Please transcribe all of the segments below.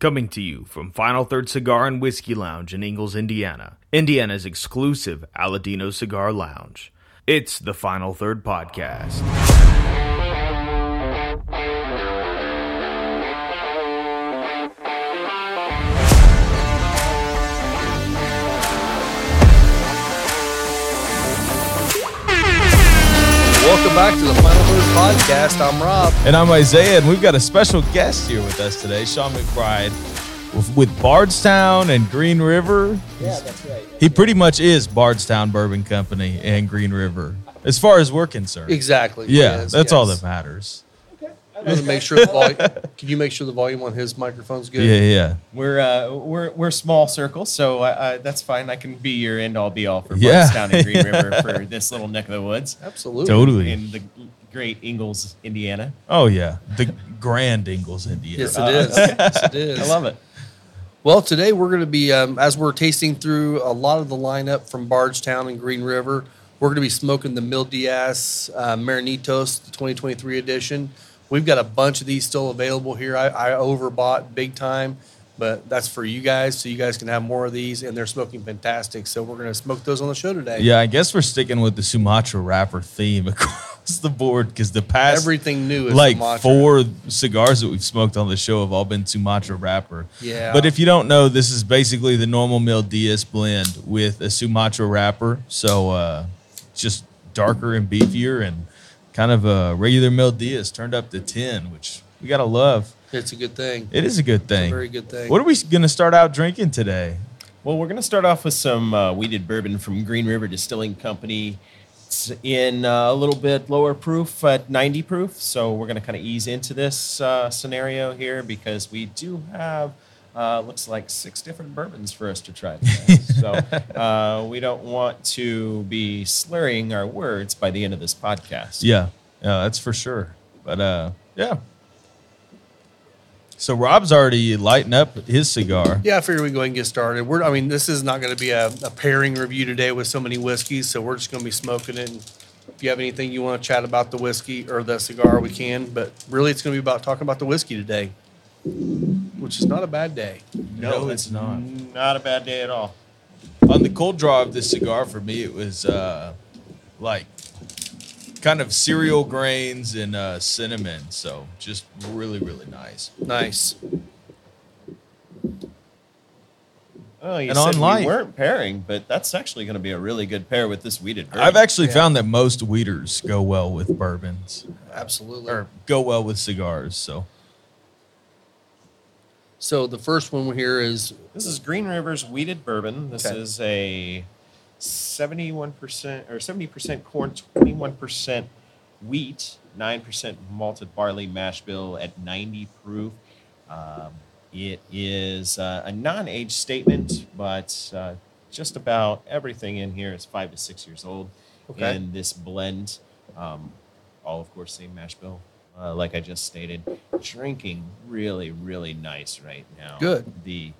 Coming to you from Final Third Cigar and Whiskey Lounge in Ingalls, Indiana, Indiana's exclusive Aladino Cigar Lounge. It's the Final Third Podcast. Welcome back to the Final Third Podcast. I'm Rob. And I'm Isaiah, and we've got a special guest here with us today, Sean McBride, with, with Bardstown and Green River. Yeah, that's right. He pretty much is Bardstown Bourbon Company and Green River, as far as we're concerned. Exactly. Yeah, Yes, that's all that matters. I'm make sure the volume. Can you make sure the volume on his microphone's good? Yeah, yeah. We're uh, we're we're small circle, so uh, that's fine. I can be your end all be all for Yeah. Bardstown and Green River for this little neck of the woods Absolutely. Totally. in the great Ingalls, Indiana. Oh, yeah. The Grand Ingalls, Indiana. Yes, it is. yes, it is. I love it. Well, today we're going to be, um, as we're tasting through a lot of the lineup from Bardstown and Green River, we're going to be smoking the Mil Dias uh, Marinitos, the 2023 edition. We've got a bunch of these still available here. I, I overbought big time, but that's for you guys, so you guys can have more of these, and they're smoking fantastic. So we're going to smoke those on the show today. Yeah, I guess we're sticking with the Sumatra wrapper theme across the board because the past Everything new is like Sumatra. four cigars that we've smoked on the show have all been Sumatra wrapper. Yeah. But if you don't know, this is basically the normal Mil Dias blend with a Sumatra wrapper. So uh, it's just darker and beefier and kind of a regular Mil Dias turned up to 10, which we got to love. It's a good thing. It is a good thing. very good thing. What are we going to start out drinking today? Well, we're going to start off with some uh, wheated bourbon from Green River Distilling Company. It's in uh, a little bit lower proof at 90 proof. So we're going to kind of ease into this uh, scenario here because we do have, uh, looks like six different bourbons for us to try. Today. so uh, we don't want to be slurring our words by the end of this podcast. Yeah, yeah, that's for sure. But uh, yeah. So Rob's already lighting up his cigar. Yeah, I figure we can go ahead and get started. We're, I mean, this is not going to be a, a pairing review today with so many whiskeys, so we're just going to be smoking it. And if you have anything you want to chat about the whiskey or the cigar, we can. But really, it's going to be about talking about the whiskey today, which is not a bad day. No, it's not. Not a bad day at all. On the cold draw of this cigar, for me, it was uh, like kind of cereal grains and uh, cinnamon. So just really, really nice. Nice. Oh, you And said on light. we weren't pairing, but that's actually going to be a really good pair with this wheated bourbon. I've actually Yeah. found that most wheaters go well with bourbons Absolutely. or go well with cigars. So So the first one here is This is Green River's wheated bourbon. This Okay. is a 71% or 70% corn, 21% wheat, 9% malted barley mash bill at 90 proof. Um, it is uh, a non age statement, but uh, just about everything in here is five to six years old Okay. in this blend. Um, all, of course, same mash bill, uh, like I just stated. Drinking really, really nice right now. Good. The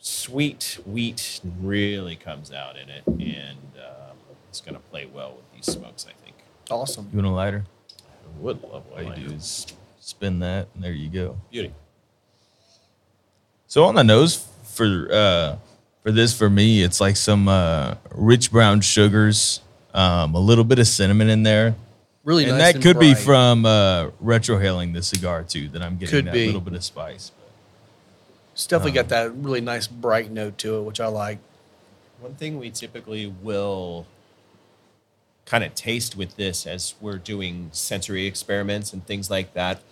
sweet wheat really comes out in it, and um, it's going to play well with these smokes, I think. awesome. you want a lighter? I would love All you one. do is spin that, and there you go. Beauty. So on the nose for uh for this for me, it's like some uh rich brown sugars, um, a little bit of cinnamon in there. Really and nice. that could be from uh retrohaling the cigar too, that I'm getting Could that be. little bit of spice. It's definitely um, got that really nice bright note to it, which I like. One thing we typically will kind of taste with this as we're doing sensory experiments and things like that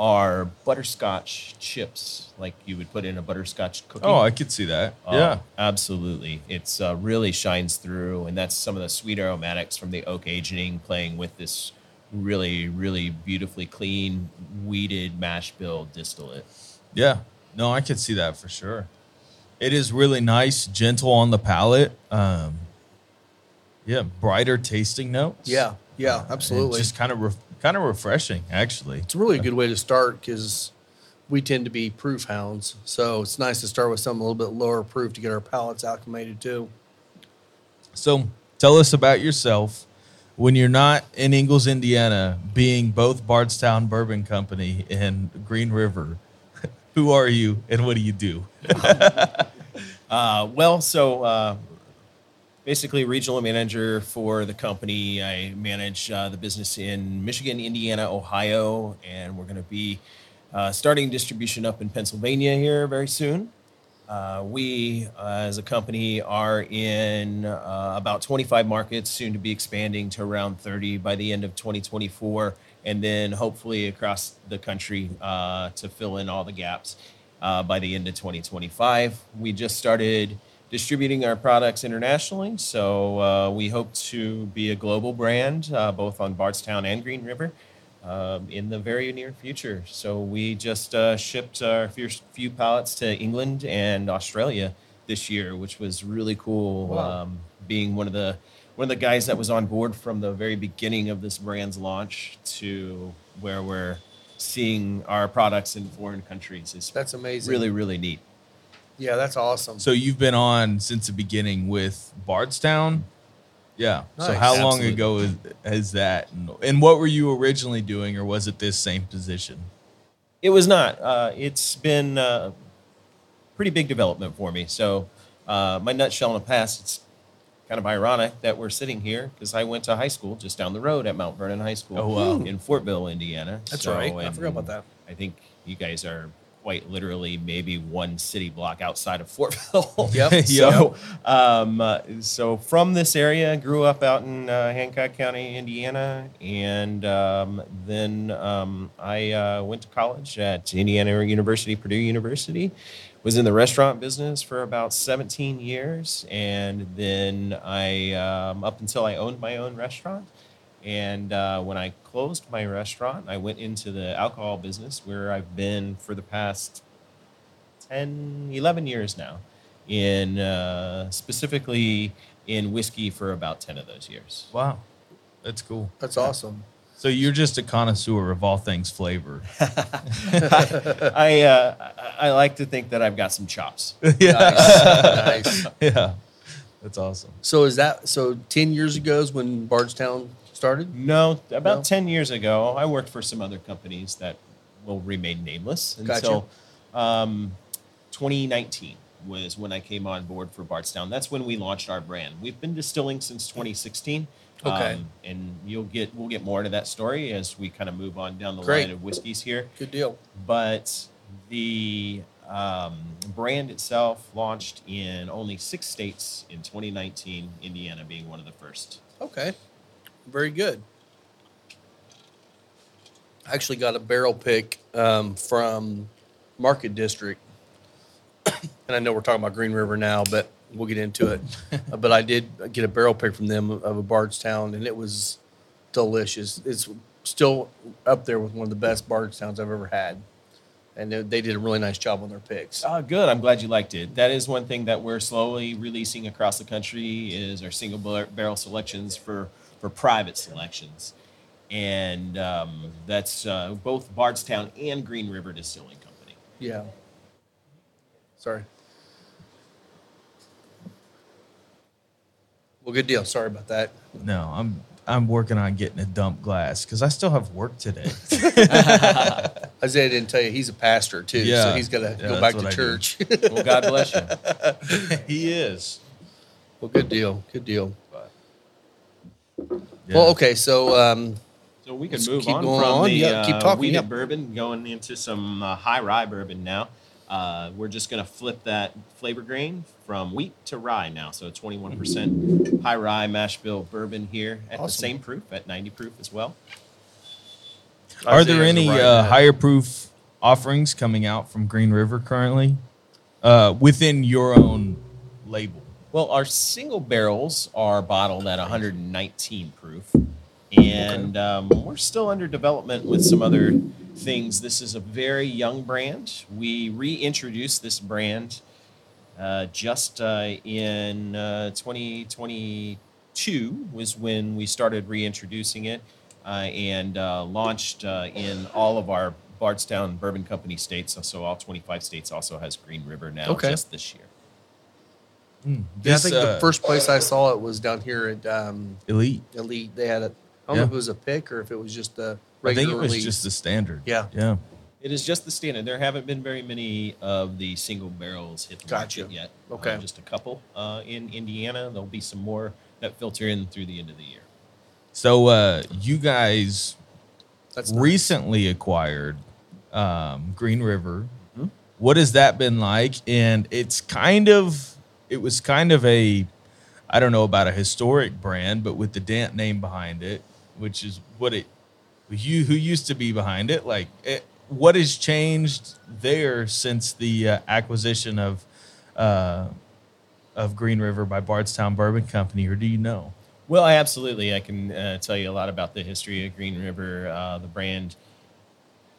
are butterscotch chips, like you would put in a butterscotch cookie. Oh, I could see that. Oh, yeah. absolutely. It's uh, really shines through, and that's some of the sweet aromatics from the oak aging playing with this really, really beautifully clean wheated mash bill distillate. Yeah. No, I could see that for sure. It is really nice, gentle on the palate. Um yeah, brighter tasting notes. Yeah, yeah, And absolutely. just kind of ref- kind of refreshing actually. It's really a good way to start because we tend to be proof hounds. So it's nice to start with something a little bit lower proof to get our palates acclimated too. So tell us about yourself when you're not in Ingalls, Indiana, being both Bardstown Bourbon Company and Green River. Who are you and what do you do? Uh, well, so uh, basically, regional manager for the company. I manage uh, the business in Michigan, Indiana, Ohio, and we're going to be uh, starting distribution up in Pennsylvania here very soon. Uh, we, uh, as a company, are in uh, about 25 markets, soon to be expanding to around 30 by the end of 2024, and then hopefully across the country uh, to fill in all the gaps by the end of 2025. We just started distributing our products internationally, so uh, we hope to be a global brand, uh, both on Bardstown and Green River um, in the very near future. So we just uh, shipped our first few pallets to England and Australia this year, which was really cool. Wow. Um, being one of the one of the guys that was on board from the very beginning of this brand's launch to where we're seeing our products in foreign countries is That's amazing. really really neat. Yeah, that's awesome. So you've been on since the beginning with Bardstown. Yeah. So Nice. how long Absolutely. ago is, is that? And, and what were you originally doing, or was it this same position? It was not. Uh, it's been uh, pretty big development for me. So, uh, my nutshell in the past, it's kind of ironic that we're sitting here because I went to high school just down the road at Mount Vernon High School Oh, wow. in Fortville, Indiana. That's So, right. I forgot about that. I think you guys are quite literally maybe one city block outside of Fortville. Yep. so, um, uh, so from this area, grew up out in uh, Hancock County, Indiana, and um, then um, I uh, went to college at Indiana University, Purdue University. Was in the restaurant business for about 17 years, and then I, um, up until I owned my own restaurant. And uh, when I closed my restaurant, I went into the alcohol business where I've been for the past 10, 11 years now, in uh, specifically in whiskey for about 10 of those years. Wow, that's cool. That's awesome. So you're just a connoisseur of all things flavor. I, uh, I I like to think that I've got some chops. Nice. nice. yeah, that's awesome. So is that so? Ten years ago is when Bardstown started. No, about No? 10 years ago, I worked for some other companies that will remain nameless until um, 2019 was when I came on board for Bardstown. That's when we launched our brand. We've been distilling since 2016. Okay. Um, and you'll get we'll get more into that story as we kind of move on down the Great. line of whiskeys here. Good deal. But the um, brand itself launched in only six states in 2019, Indiana being one of the first. Okay. Very good. I actually got a barrel pick um, from Market District. and I know we're talking about Green River now, but we'll get into it. Uh, but I did get a barrel pick from them of a Bardstown, and it was delicious. It's still up there with one of the best Bardstowns I've ever had. And they, they did a really nice job on their picks. Oh, good. I'm glad you liked it. That is one thing that we're slowly releasing across the country is our single barrel selections for for private selections, and um, that's uh, both Bardstown and Green River Distilling Company. Yeah. Sorry. Well, good deal. Sorry about that. No, I'm I'm working on getting a dump glass because I still have work today. Isaiah didn't tell you he's a pastor too, so Yeah. he's got to Yeah, go back to I church. Well, God bless you. he is. well, good deal. Good deal. Yeah. Well, okay. So, um, So we can Let's move keep on going from on. the Yeah, keep uh, talking, wheated yeah. bourbon going into some uh, high rye bourbon now. Uh, we're just going to flip that flavor grain from wheat to rye now. So 21% high rye mash bill bourbon here at the Awesome. same proof, at 90 proof as well. Are there any right uh, now. higher proof offerings coming out from Green River currently uh, within your own label? Well, our single barrels are bottled at 119 proof, and um, we're still under development with some other things. This is a very young brand. We reintroduced this brand uh, just uh, in uh, 2022 was when we started reintroducing it uh, and uh, launched uh, in all of our Bardstown Bourbon Company states. So all 25 states also has Green River now Okay. just this year. Yeah, I think uh, the first place I saw it was down here at um, elite. Elite. They had a. I don't know if it was a pick or if it was just a I regular think it was release. just the standard. Yeah. Yeah. It is just the standard. There haven't been very many of the single barrels hit the Gotcha. market yet. Uh, Okay. just a couple uh, in Indiana. There'll be some more that filter in through the end of the year. So uh, you guys That's nice. recently acquired um, Green River. Mhm. What has that been like? And it's kind of, it was kind of a, I don't know about a historic brand, but with the Dant name behind it, which is what it, you who used to be behind it, like it, what has changed there since the uh, acquisition of, uh, of Green River by Bardstown Bourbon Company, or do you know? Well, I absolutely. I can uh, tell you a lot about the history of Green River. Uh, the brand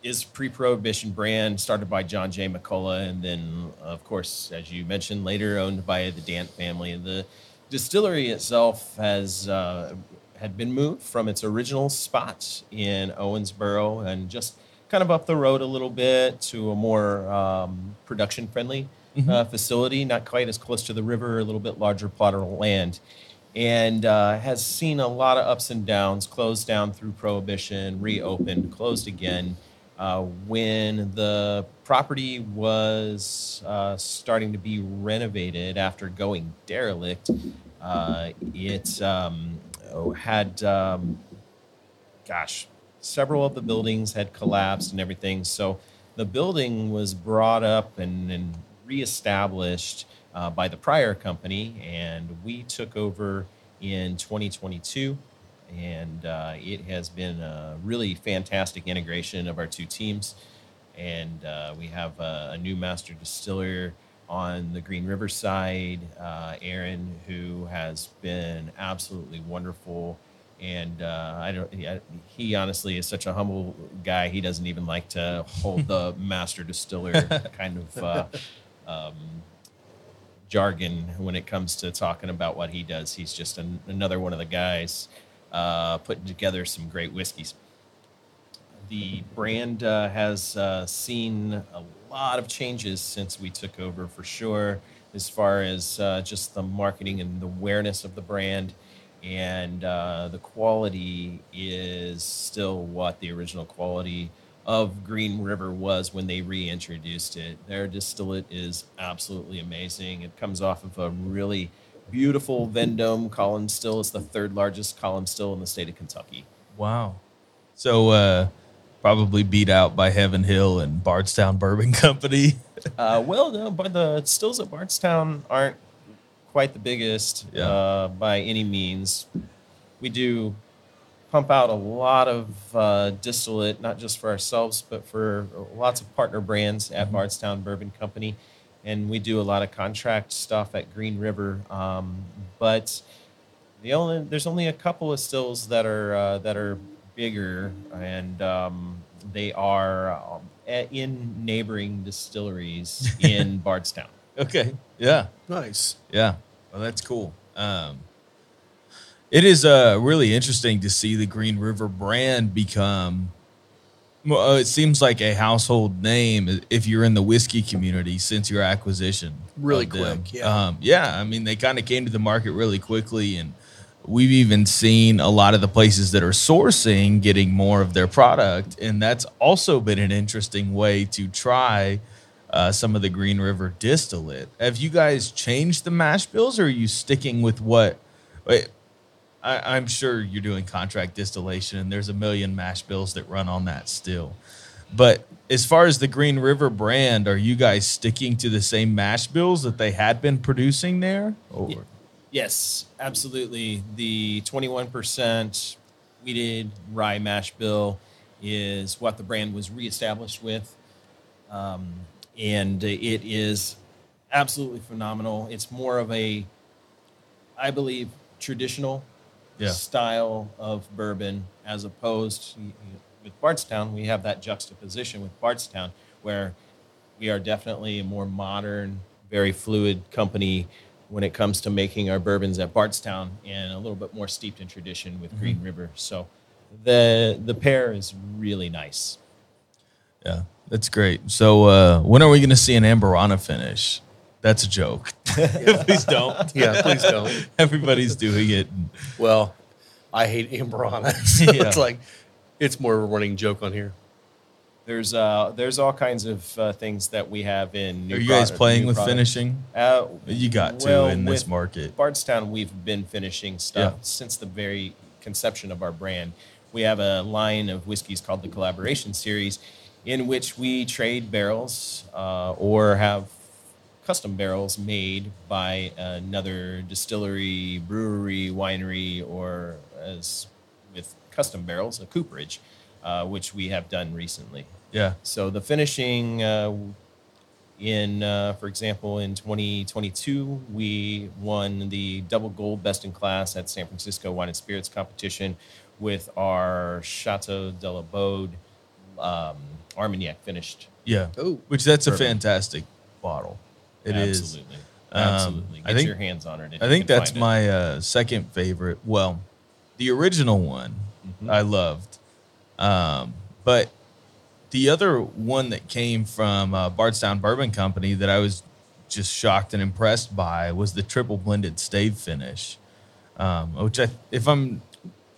is pre-prohibition brand started by John J. McCulloch, and then, of course, as you mentioned, later owned by the Dant family. The distillery itself has uh, had been moved from its original spot in Owensboro and just kind of up the road a little bit to a more um, production-friendly uh, facility, not quite as close to the river, a little bit larger plot of land and uh, has seen a lot of ups and downs, closed down through prohibition, reopened, closed again. Uh, when the property was uh, starting to be renovated after going derelict, uh, it um, had, um, gosh, several of the buildings had collapsed and everything. So the building was brought up and, and reestablished uh, by the prior company, and we took over in 2022. And uh, it has been a really fantastic integration of our two teams. And uh, we have a, a new master distiller on the Green River side, uh, Aaron, who has been absolutely wonderful. And uh, I don't. He, he honestly is such a humble guy. He doesn't even like to hold the master distiller kind of uh, um, jargon when it comes to talking about what he does. He's just an, another one of the guys uh, putting together some great whiskeys. The brand uh, has uh, seen a lot of changes since we took over, for sure, as far as uh, just the marketing and the awareness of the brand. And uh, the quality is still what the original quality of Green River was when they reintroduced it. Their distillate is absolutely amazing. It comes off of a really beautiful Vendome column still. It's the third largest column still in the state of Kentucky. Wow. So uh probably beat out by Heaven Hill and Bardstown Bourbon Company. Uh, well, no, but the stills at Bardstown aren't quite the biggest Yeah. uh, by any means. We do pump out a lot of uh, distillate, not just for ourselves, but for lots of partner brands at Bardstown Bourbon Company. And we do a lot of contract stuff at Green River. Um, but the only there's only a couple of stills that are uh, that are bigger, and um, they are um, in neighboring distilleries in Bardstown. okay. Yeah. Nice. Yeah. Well, that's cool. Um, it is uh, really interesting to see the Green River brand become. Well, uh, it seems like a household name if you're in the whiskey community since your acquisition. Really of them. quick, yeah. Um, yeah. I mean, they kind of came to the market really quickly, and we've even seen a lot of the places that are sourcing getting more of their product, and that's also been an interesting way to try uh, some of the Green River distillate. Have you guys changed the mash bills, or are you sticking with what? Wait, I, I'm sure you're doing contract distillation, and there's a million mash bills that run on that still. But as far as the Green River brand, are you guys sticking to the same mash bills that they had been producing there? Or Yes, absolutely. The 21% wheated rye mash bill is what the brand was reestablished with. Um, and it is absolutely phenomenal. It's more of a, I believe, traditional Yeah. style of bourbon as opposed to, with Bardstown. We have that juxtaposition with Bardstown where we are definitely a more modern, very fluid company when it comes to making our bourbons at Bardstown and a little bit more steeped in tradition with Green River. So the the pair is really nice. Yeah, that's great. So uh, when are we going to see an Amburana finish? That's a joke. Please don't. Yeah, please don't. Everybody's doing it. Well, I hate Amburana. So Yeah. it's like, it's more of a running joke on here. There's uh, there's all kinds of uh, things that we have in. New Are you guys playing new with products. finishing? Uh, You got to in this market. Bardstown, we've been finishing stuff Yeah. since the very conception of our brand. We have a line of whiskeys called the Collaboration Series, in which we trade barrels uh, or have custom barrels made by another distillery, brewery, winery, or as with custom barrels, a cooperage, uh, which we have done recently. Yeah. So the finishing uh, in, uh, for example, in 2022, we won the double gold best in class at San Francisco Wine and Spirits competition with our Chateau de Laubade um, Armagnac finished. Yeah. Oh. Which that's a fantastic bottle. It is. Absolutely. Um, Absolutely. I Get think- your hands on it. I think that's my uh, second favorite. Well, the original one Mm-hmm. I loved, um, but the other one that came from uh, Bardstown Bourbon Company that I was just shocked and impressed by was the triple blended stave finish, um, which I, if I'm,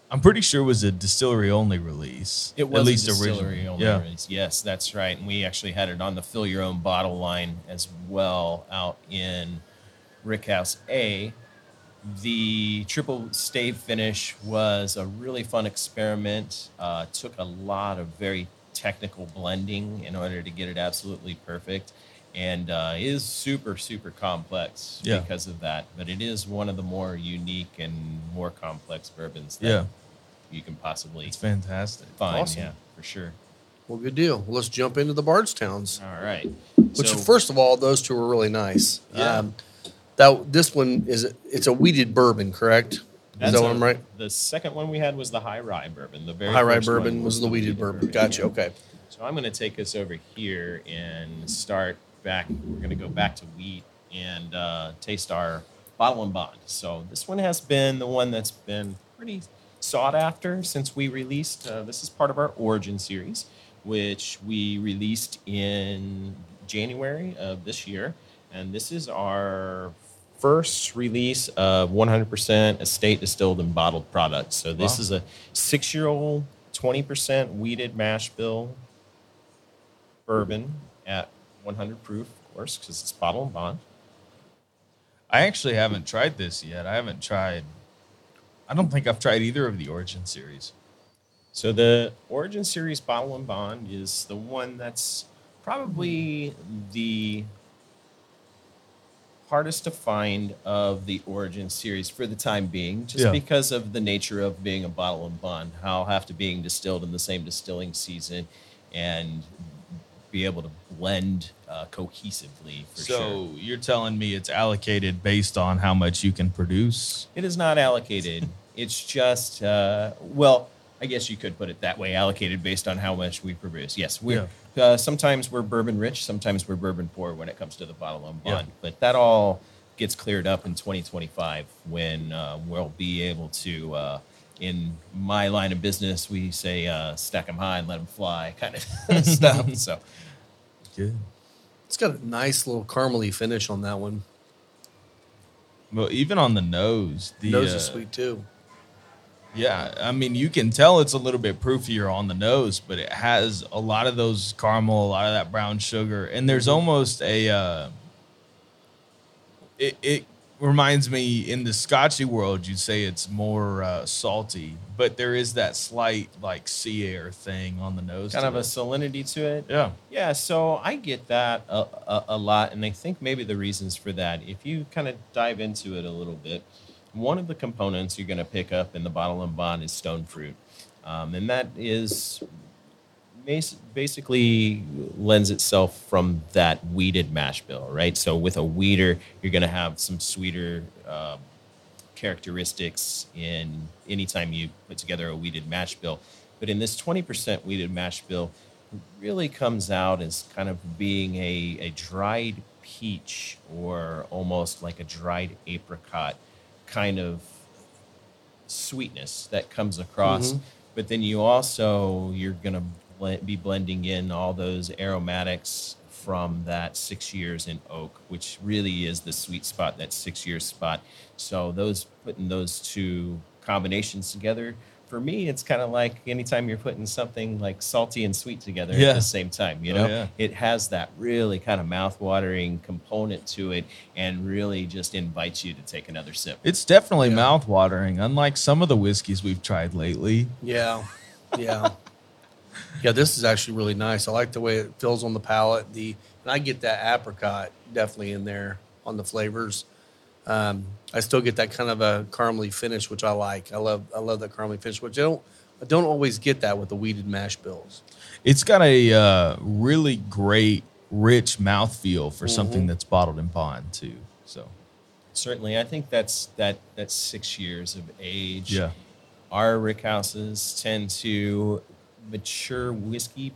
I'm pretty sure it was a distillery only release. It was at least a distillery originally. only Yeah. release. Yes, that's right. And we actually had it on the fill your own bottle line as well out in Rickhouse A. The triple stave finish was a really fun experiment. Uh, took a lot of very technical blending in order to get it absolutely perfect, and uh, is super super complex Yeah. because of that. But it is one of the more unique and more complex bourbons that Yeah. you can possibly It's fantastic. find. Awesome. Yeah, for sure. Well, good deal. Well, let's jump into the Bardstowns. All right. Which, So- first of all, those two were really nice. Yeah. Um, that this one is it's a wheated bourbon, correct? Is That's that what a- I'm right? The second one we had was the high rye bourbon. The very High rye bourbon was the wheated bourbon. Gotcha. yeah. Okay. So I'm going to take us over here and start back. We're going to go back to wheat and uh, taste our bottle and bond. So this one has been the one that's been pretty sought after since we released. Uh, this is part of our Origin series, which we released in January of this year, and this is our first release of 100% estate distilled and bottled products. So this Wow. is a six-year-old, 20% wheated mash bill bourbon at 100 proof, of course, because it's bottle and bond. I actually haven't tried this yet. I haven't tried. I don't think I've tried either of the Origin series. So the Origin Series Bottle and Bond is the one that's probably the hardest to find of the Origin series for the time being, just Yeah. because of the nature of being a bottle and bond, how have to being distilled in the same distilling season and be able to blend uh, cohesively for so sure. you're telling me it's allocated based on how much you can produce? It is not allocated. It's just, uh, well, I guess you could put it that way, allocated based on how much we produce. Yes, we're uh, sometimes we're bourbon rich, sometimes we're bourbon poor when it comes to the bottle and Yeah. But that all gets cleared up in 2025 when uh, we'll be able to. Uh, in my line of business, we say uh, stack them high and let them fly, kind of stuff. So Good. It's got a nice little caramely finish on that one. Well, even on the nose, the Nose uh, is sweet too. Yeah, I mean, you can tell it's a little bit proofier on the nose, but it has a lot of those caramel, a lot of that brown sugar, and there's almost a. Uh, it it reminds me in the Scotchy world, you'd say it's more uh, salty, but there is that slight like sea air thing on the nose. kind of a salinity to it. yeah. Yeah, so I get that a, a, a lot, and I think maybe the reasons for that, if you kind of dive into it a little bit, one of the components you're going to pick up in the bottle and bond is stone fruit, um, and that is basically lends itself from that wheated mash bill, right? So with a wheater, you're going to have some sweeter. Um, characteristics in anytime you put together a wheated mash bill. But in this 20% wheated mash bill, it really comes out as kind of being a, a dried peach or almost like a dried apricot kind of sweetness that comes across. But then you also, you're going to bl- be blending in all those aromatics from that six years in oak, which really is the sweet spot, that six year spot. So those putting those two combinations together for me, it's kind of like anytime you're putting something like salty and sweet together Yeah. at the same time. You Oh, know, yeah. it has that really kind of mouth-watering component to it, and really just invites you to take another sip. It's definitely Yeah. mouth watering, unlike some of the whiskeys we've tried lately. Yeah, yeah, yeah. This is actually really nice. I like the way it feels on the palate. The and I get that apricot definitely in there on the flavors. Um, I still get that kind of a caramely finish, which I like. I love I love that caramely finish, which I don't I don't always get that with the wheated mash bills. It's got a uh, really great, rich mouthfeel for something Mm-hmm. that's bottled in bond too. So Certainly, I think that's that that's six years of age. yeah, Our rick houses tend to mature whiskey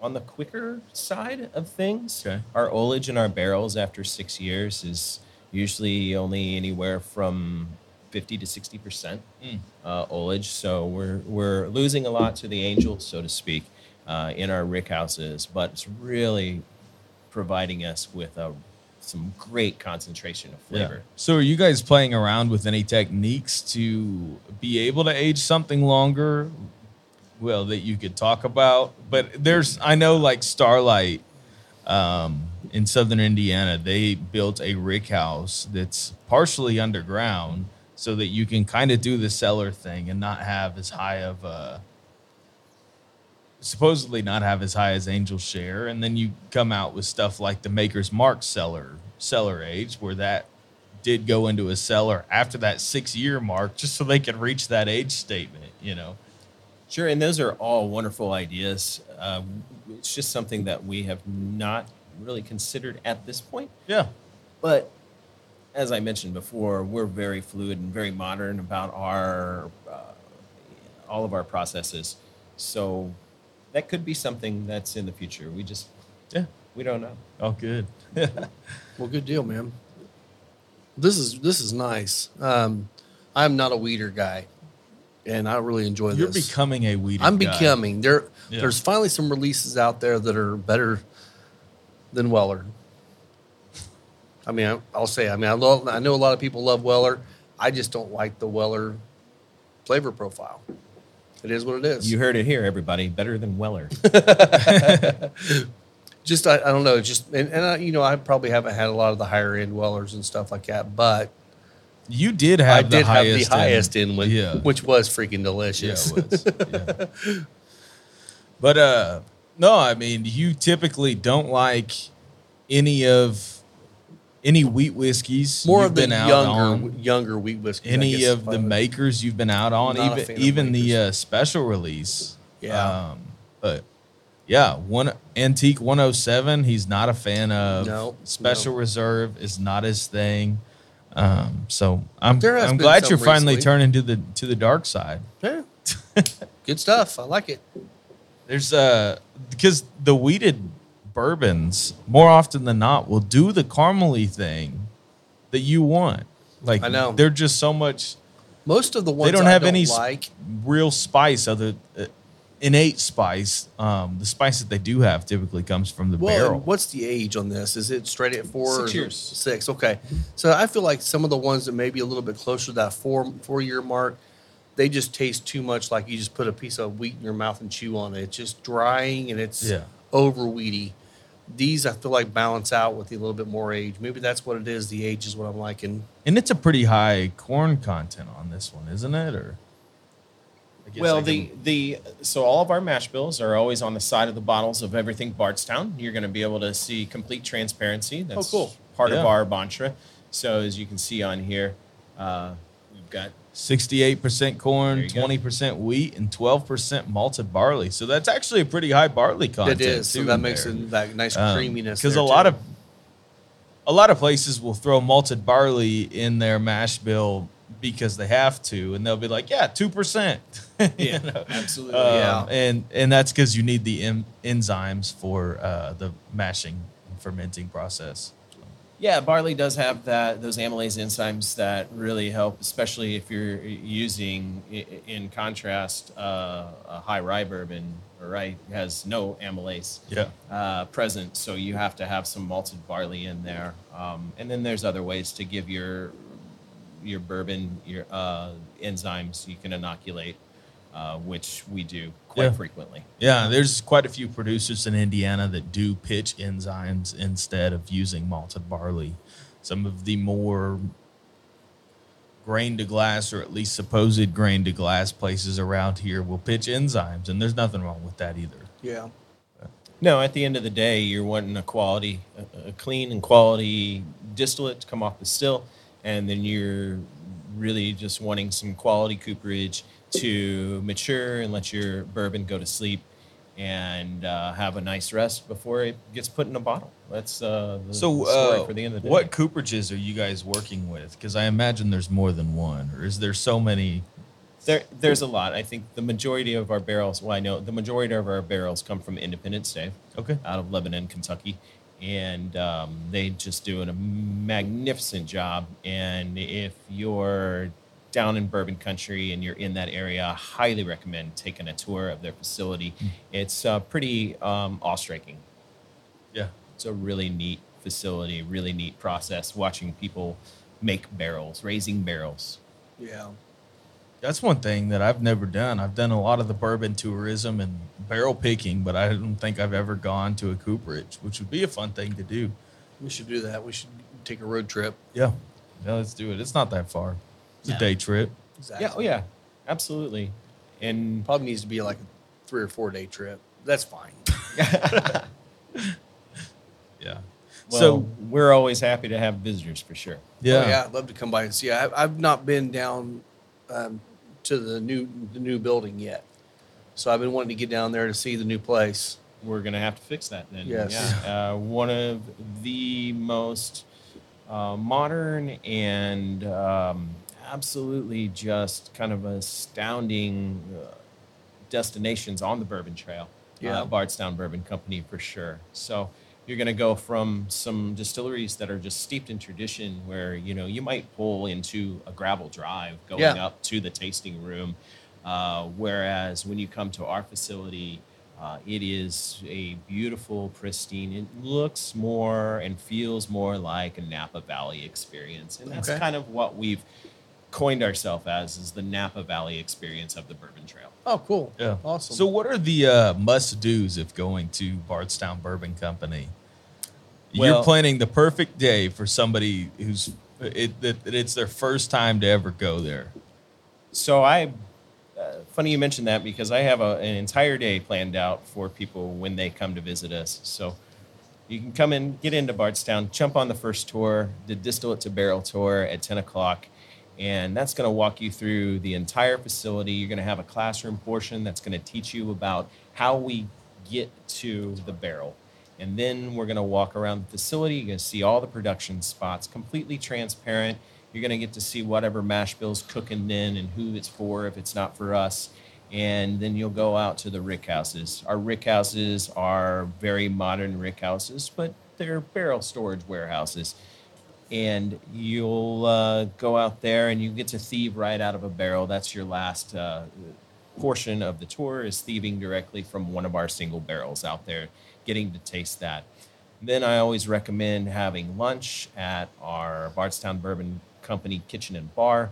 on the quicker side of things. Okay. Our ullage in our barrels after six years is usually only anywhere from 50 to 60 percent Mm. uh, ullage. So we're we're losing a lot to the angel, so to speak, uh, in our rick houses, but it's really providing us with a some great concentration of yeah. flavor. So are you guys playing around with any techniques to be able to age something longer? Well, that you could talk about, but there's I know like Starlight um, in southern Indiana, they built a rick house that's partially underground so that you can kind of do the cellar thing and not have as high of a supposedly not have as high as Angel share, and then you come out with stuff like the Maker's Mark cellar cellar age, where that did go into a cellar after that six year mark, just so they could reach that age statement. You know, Sure, and those are all wonderful ideas. Uh, it's just something that we have not really considered at this point. yeah, But as I mentioned before, we're very fluid and very modern about our uh, all of our processes. So that could be something that's in the future. We just yeah. we don't know. Oh, good. Well, good deal, man. This is this is nice. Um, I'm not a wheater guy, and I really enjoy this. You're becoming a weed. I'm becoming there. Yeah. There's finally some releases out there that are better than Weller. I mean, I, I'll say. I mean, I, love, I know a lot of people love Weller. I just don't like the Weller flavor profile. It is what it is. You heard it here, everybody. Better than Weller. just I, I don't know. Just and, and I, you know, I probably haven't had a lot of the higher end Wellers and stuff like that, but You did have I the did have the highest end. end one, Yeah. which was freaking Yeah, delicious. it was. Yeah. But uh no, I mean you typically don't like any of any wheat whiskeys. More you've of the been out younger on. younger wheat whiskey. any of the makers you've been out on, Not even even the uh, special release. Yeah. Um, but yeah, one antique 107. He's not a fan of. No, special no. reserve is not his thing. Um, so I'm I'm glad you're finally recently. turning to the to the dark side. Yeah. Good stuff. I like it. There's uh because the wheated bourbons more often than not will do the caramely thing that you want. Like I know. they're just so much Most of the ones they don't have any like. real spice other uh, innate spice. Um, the spice that they do have typically comes from the Well, barrel. what's the age on this? Is it straight at four? Six or years. Six. Okay. So I feel like some of the ones that may be a little bit closer to that four four year mark, they just taste too much like you just put a piece of wheat in your mouth and chew on it. It's just drying and it's Yeah. over weedy. These I feel like balance out with a little bit more age. Maybe that's what it is. The age is what I'm liking. and it's a pretty high corn content on this one, isn't it? Or I guess Well, I the the so all of our mash bills are always on the side of the bottles of everything Bardstown. You're going to be able to see complete transparency. That's cool. part of our mantra. So as you can see on here, uh, we've got 68% corn, There you go. 20% wheat, and 12% malted barley. So that's actually a pretty high barley content. it is. So that makes there. it that nice Um, creaminess. because there, a lot too. of a lot of places will throw malted barley in their mash bill because they have to, and they'll be like, "Yeah, two percent." Yeah, absolutely. Yeah. and and that's because you need the en- enzymes for uh, the mashing and fermenting process. Yeah, barley does have that those amylase enzymes that really help, especially if you're using, in contrast, uh, a high rye bourbon. Or rye has no amylase Yeah. uh, present, so you have to have some malted barley in there. Um, and then there's other ways to give your your bourbon, your uh, enzymes you can inoculate, uh, which we do quite Yeah. frequently. Yeah, there's quite a few producers in Indiana that do pitch enzymes instead of using malted barley. Some of the more grain to glass, or at least supposed grain to glass places around here, will pitch enzymes, and there's nothing wrong with that either. Yeah. No, at the end of the day, you're wanting a quality, a, a clean and quality distillate to come off the still, and then you're really just wanting some quality cooperage to mature and let your bourbon go to sleep and uh, have a nice rest before it gets put in a bottle. That's uh, the So, story uh, for the end of the day. what cooperages are you guys working with? Because I imagine there's more than one, or is there so many? There, there's a lot. I think the majority of our barrels. Well, I know the majority of our barrels come from Independent Stave. Okay. out of Lebanon, Kentucky, and um, they just do a magnificent job. And if you're down in bourbon country and you're in that area, I highly recommend taking a tour of their facility. It's uh, pretty um, awe-striking. Yeah. It's a really neat facility, really neat process. Watching people make barrels, raising barrels. Yeah. That's one thing that I've never done. I've done a lot of the bourbon tourism and barrel picking, but I don't think I've ever gone to a cooperage, which would be a fun thing to do. We should do that. We should take a road trip. Yeah. Yeah, let's do it. It's not that far. It's Yeah. a day trip. Exactly. Yeah, oh yeah, absolutely. And Probably needs to be like a three or four day trip. That's fine. Yeah. well, so we're always happy to have visitors for sure. yeah. Oh, yeah. I'd love to come by and see. I, I've not been down um, to the new the new building yet, so I've been wanting to get down there to see the new place. we're gonna have to fix that then. Yes. Yeah. Uh, one of the most uh, modern and um, absolutely just kind of astounding uh, destinations on the Bourbon Trail. Yeah. Uh, Bardstown Bourbon Company for sure. So you're going to go from some distilleries that are just steeped in tradition where you know you might pull into a gravel drive going Yeah. up to the tasting room uh, whereas when you come to our facility uh, it is a beautiful pristine it looks more and feels more like a napa valley experience and that's Okay. kind of what we've coined ourselves as is the napa valley experience of the bourbon trail Oh, cool. Yeah. Awesome. So, what are the uh, must dos if going to Bardstown Bourbon Company? You're planning the perfect day for somebody who's it, that that it's their first time to ever go there. So I, uh, funny you mentioned that because I have a, an entire day planned out for people when they come to visit us. So you can come in, get into Bardstown, jump on the first tour, the distillate to barrel tour at 10 o'clock. And that's going to walk you through the entire facility. You're going to have a classroom portion that's going to teach you about how we get to the barrel. And then we're going to walk around the facility. You're going to see all the production spots, completely transparent. You're going to get to see whatever mash bill's cooking then and who it's for if it's not for us. And then you'll go out to the rick houses. Our rick houses are very modern rick houses, but they're barrel storage warehouses. And you'll uh, go out there and you get to thieve right out of a barrel. That's your last uh, portion of the tour is thieving directly from one of our single barrels out there, getting to taste that. Then I always recommend having lunch at our Bardstown Bourbon Company kitchen and bar.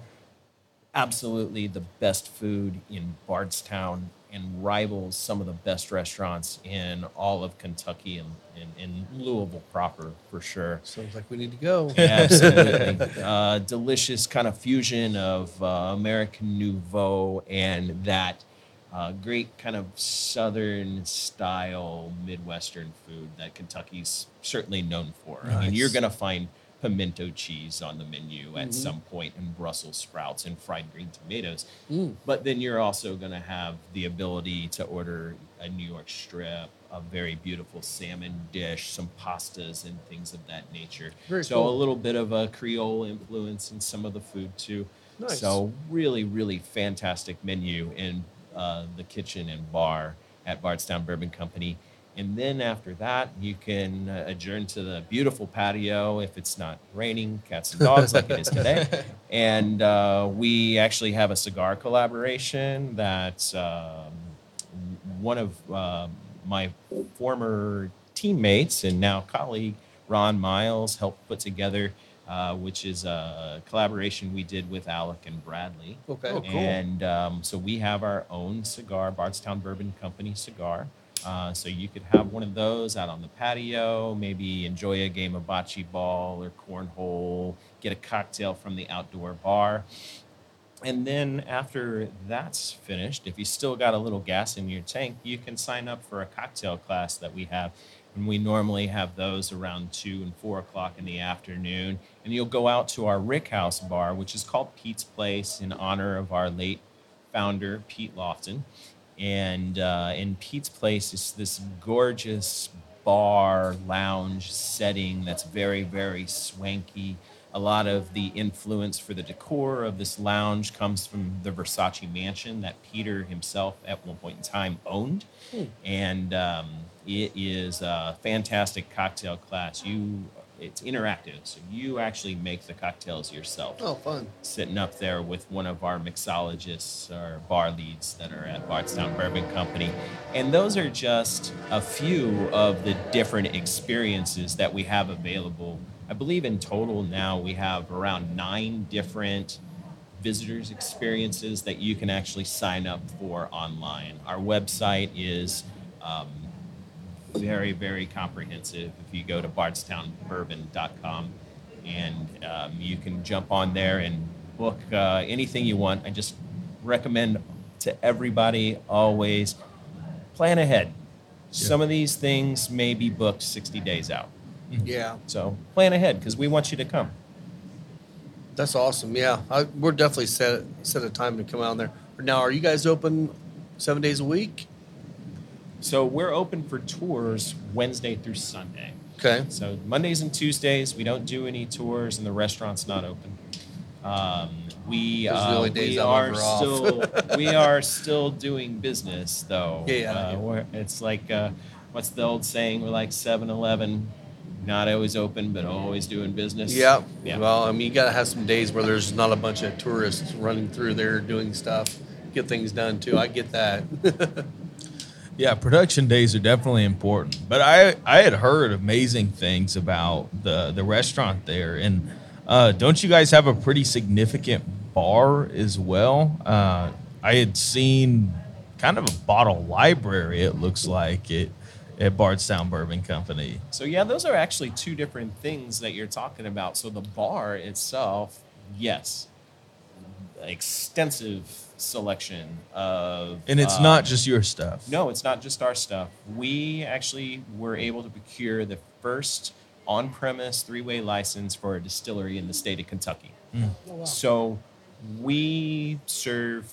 Absolutely the best food in Bardstown and rivals some of the best restaurants in all of Kentucky and in Louisville proper for sure. Sounds like we need to go. Absolutely. uh, delicious kind of fusion of uh, American Nouveau and that uh, great kind of Southern style Midwestern food that Kentucky's certainly known for. I mean, you're going to find pimento cheese on the menu at some point and Brussels sprouts and fried green tomatoes. Mm. But then you're also going to have the ability to order a New York strip, a very beautiful salmon dish, some pastas and things of that nature. Very so cool. a little bit of a Creole influence in some of the food too. Nice. So really, really fantastic menu in uh, the kitchen and bar at Bardstown Bourbon Company. And then after that, you can uh, adjourn to the beautiful patio if it's not raining, cats and dogs like it is today. And uh, we actually have a cigar collaboration that um, one of uh, my former teammates and now colleague, Ron Miles, helped put together. uh, which is a collaboration we did with Alec and Bradley. Okay. Oh, cool. And um, so we have our own cigar, Bardstown Bourbon Company cigar. Uh, so you could have one of those out on the patio, maybe enjoy a game of bocce ball or cornhole, get a cocktail from the outdoor bar. And then after that's finished, if you still got a little gas in your tank, you can sign up for a cocktail class that we have. And we normally have those around two and four o'clock in the afternoon. And you'll go out to our Rick House bar, which is called Pete's Place in honor of our late founder, Pete Loftin. And uh, in Pete's Place is this gorgeous bar lounge setting that's very, very swanky. A lot of the influence for the decor of this lounge comes from the Versace mansion that Peter himself at one point in time owned. And um, it is a fantastic cocktail class. You, it's interactive, so you actually make the cocktails yourself Oh, fun. sitting up there with one of our mixologists or bar leads that are at Bardstown Bourbon Company. And those are just a few of the different experiences that we have available. I believe in total now we have around nine different visitors experiences that you can actually sign up for online. Our website is um, very, very comprehensive. If you go to bardstownbourbon.com and um, you can jump on there and book uh, anything you want. I just recommend to everybody always plan ahead. Some of these things may be booked 60 days out. Yeah, So plan ahead because we want you to come. that's awesome. Yeah, I, we're definitely set set a time to come out there. Now, are you guys open seven days a week? So we're open for tours Wednesday through Sunday. Okay. So Mondays and Tuesdays, we don't do any tours, and the restaurant's not open. Um, we Those are the uh, we are still we are still doing business though. Yeah, yeah, Uh, yeah. we're- it's like uh, what's the old saying? We're like 7-Eleven, not always open, but always doing business. Yeah. Yeah. Well, I mean, you got to have some days where there's not a bunch of tourists running through there doing stuff, get things done too. I get that. Yeah, production days are definitely important. But I I had heard amazing things about the the restaurant there, and uh, don't you guys have a pretty significant bar as well? Uh, I had seen kind of a bottle library. It looks like it at Bardstown Bourbon Company. So yeah, those are actually two different things that you're talking about. So the bar itself, yes, extensive selection of, And it's um, not just your stuff. No, it's not just our stuff. We actually were able to procure the first on-premise three-way license for a distillery in the state of Kentucky. So we serve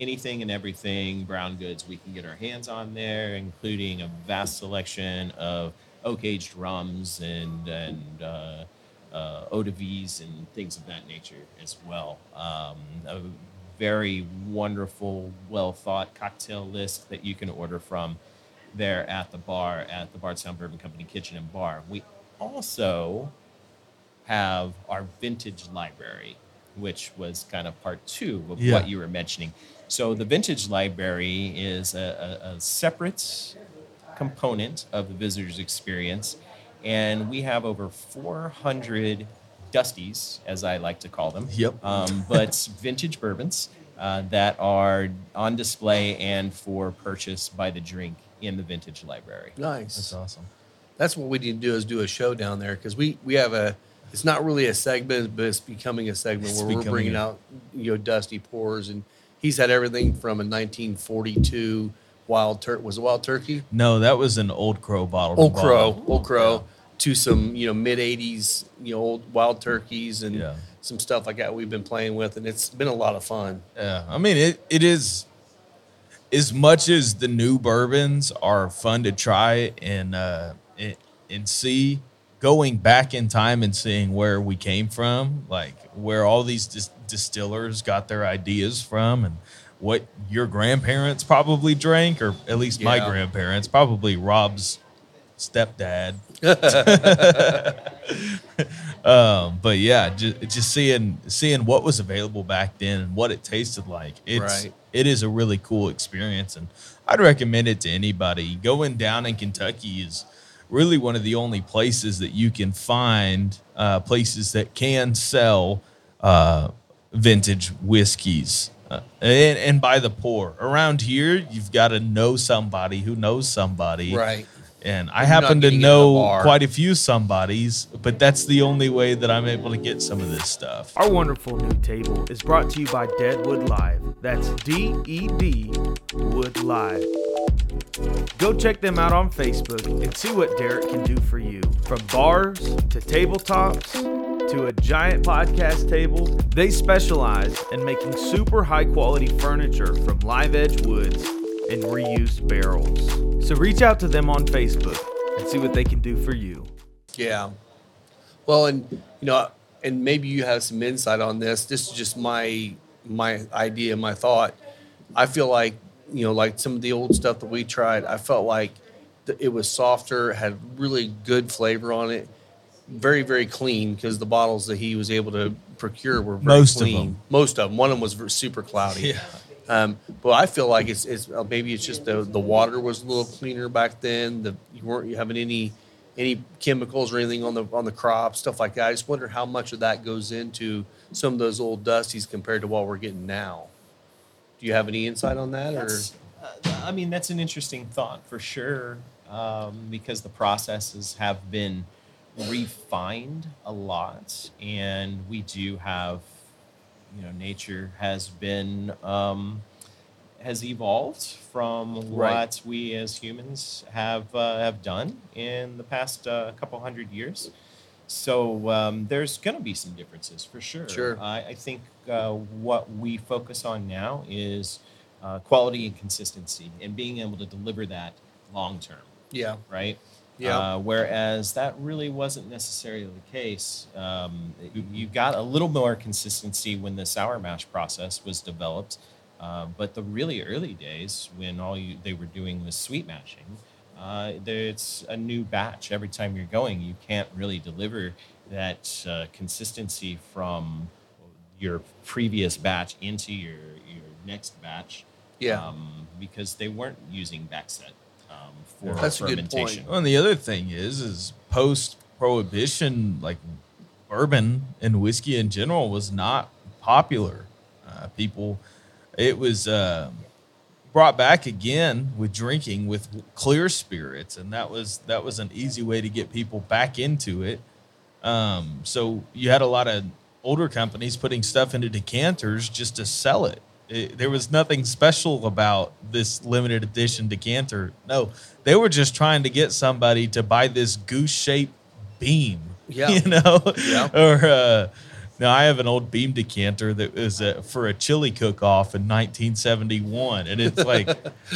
anything and everything brown goods we can get our hands on there, including a vast selection of oak-aged rums and and uh, uh, eau de vies and things of that nature as well. Um, a very wonderful, well thought cocktail list that you can order from there at the bar at the Bardstown Bourbon Company Kitchen and Bar. We also have our vintage library, which was kind of part two of Yeah. what you were mentioning. So the vintage library is a, a, a separate component of the visitor's experience, and we have over 400 dusties, as I like to call them. Yep. Um, but vintage bourbons uh, that are on display and for purchase by the drink in the vintage library. nice. That's awesome. That's what we need to do is do a show down there because we we have a. It's not really a segment, but it's becoming a segment It's where we're bringing a- out you know dusty pours, and he's had everything from a 1942 wild tur was it wild turkey, No, that was an Old Crow bottle. old crow, bottle. old crow, to some you know mid 80s you know old wild turkeys and Yeah. some stuff like that we've been playing with, and it's been a lot of fun. Yeah, I mean it. It is as much as the new bourbons are fun to try and uh, and, and see. Going back in time and seeing where we came from, like where all these dis- distillers got their ideas from, and what your grandparents probably drank, or at least my grandparents, probably Rob's stepdad. um, but yeah, just, just seeing seeing what was available back then and what it tasted like. It's Right. it is a really cool experience, and I'd recommend it to anybody. Going down in Kentucky is really one of the only places that you can find uh, places that can sell uh, vintage whiskeys. Uh, and, and by the pour around here, you've got to know somebody who knows somebody, Right. And I happen to getting it in the know quite a few somebodies, but that's the only way that I'm able to get some of this stuff. Our wonderful new table is brought to you by Deadwood Live. That's D E D Wood Live. Go check them out on Facebook and see what Derek can do for you. From bars to tabletops to a giant podcast table, they specialize in making super high quality furniture from live edge woods and reused barrels. So reach out to them on Facebook and see what they can do for you. Yeah. Well, and you know, and maybe you have some insight on this. This is just my my idea, my thought. I feel like you know, like some of the old stuff that we tried. I felt like it was softer, had really good flavor on it, very very clean because the bottles that he was able to procure were very Most of them. Most of them. One of them was super cloudy. Yeah. Um, but I feel like it's, it's uh, maybe it's just the the water was a little cleaner back then. The you weren't having any any chemicals or anything on the on the crop stuff like that. I just wonder how much of that goes into some of those old dusties compared to what we're getting now. Do you have any insight on that, or uh, I mean, that's an interesting thought for sure, um, because the processes have been refined a lot, and we do have, you know, nature has been um, has evolved from Right. what we as humans have uh, have done in the past uh, couple hundred years. So um, there's going to be some differences for sure. Sure. I, I think uh, what we focus on now is uh, quality and consistency and being able to deliver that long term, yeah, right? Yeah. Uh, whereas that really wasn't necessarily the case. Um, you, you got a little more consistency when the sour mash process was developed, uh, but the really early days when all you they were doing was sweet mashing, uh, it's a new batch every time you're going. You can't really deliver that uh, consistency from your previous batch into your your next batch. Yeah. Um, because they weren't using backset um, for That's a good point. Well, and the other thing is, is post prohibition, like bourbon and whiskey in general was not popular. Uh, people, it was uh, brought back again with drinking with clear spirits, and that was that was an easy way to get people back into it. Um, so you had a lot of older companies putting stuff into decanters just to sell it. It- there was nothing special about this limited edition decanter. No, they were just trying to get somebody to buy this goose shaped beam. Yeah. You know? Yeah. Or, uh, now I have an old beam decanter that was uh, for a chili cook off in 1971. And it's like,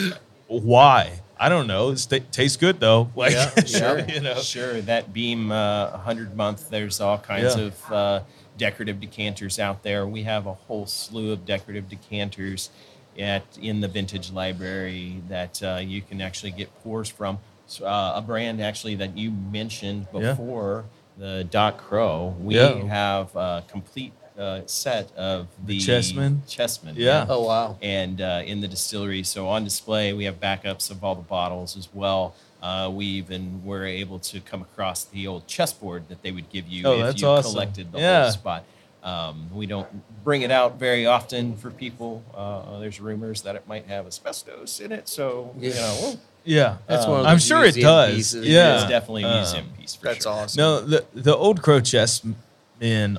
why? I don't know. It sta- tastes good though. Like, Yeah, Sure, you know. sure. That Beam uh, 100 month, there's all kinds Yeah. of uh, decorative decanters out there. We have a whole slew of decorative decanters at in the vintage library that uh, you can actually get pours from. So, uh, a brand actually that you mentioned Yeah. before, the Doc Crow. We Yeah. have a complete uh, set of the Chessman? Chessman. Yeah. oh wow, and uh, in the distillery. So on display, we have backups of all the bottles as well. Uh, we even were able to come across the old chessboard that they would give you Oh, if that's you awesome. collected the Yeah. whole spot. Um, we don't bring it out very often for people. Uh, there's rumors that it might have asbestos in it, so you Yeah. know well, Yeah. that's Um, one of I'm sure it does. pieces. Yeah. it's definitely a Um, museum piece. For that's sure. awesome. No, the the old crow chessmen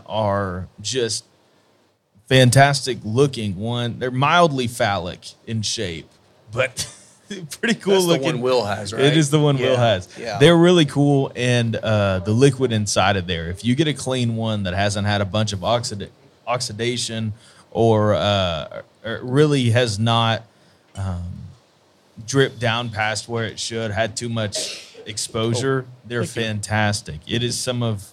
are just fantastic looking. One, they're mildly phallic in shape, but pretty cool That's the looking. one Will has, right? It is the one Will has. yeah. They're really cool, and uh, the liquid inside of there. If you get a clean one that hasn't had a bunch of oxida- oxidation or, uh, or really has not um, dripped down past where it should, had too much exposure, they're thank you. fantastic. It is some of,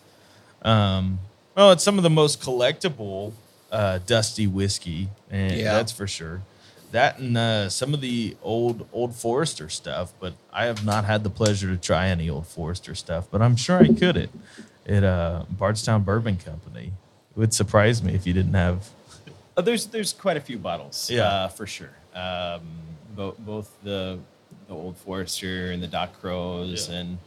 um, well, it's some of the most collectible uh, dusty whiskey, and Yeah. that's for sure. That and uh, some of the old old Forester stuff, but I have not had the pleasure to try any old Forester stuff. But I'm sure I could it at uh, Bardstown Bourbon Company. It would surprise me if you didn't have. Uh, there's there's quite a few bottles, Yeah. uh, for sure. Um, both both the the old Forester and the Doc Crows, Yeah. and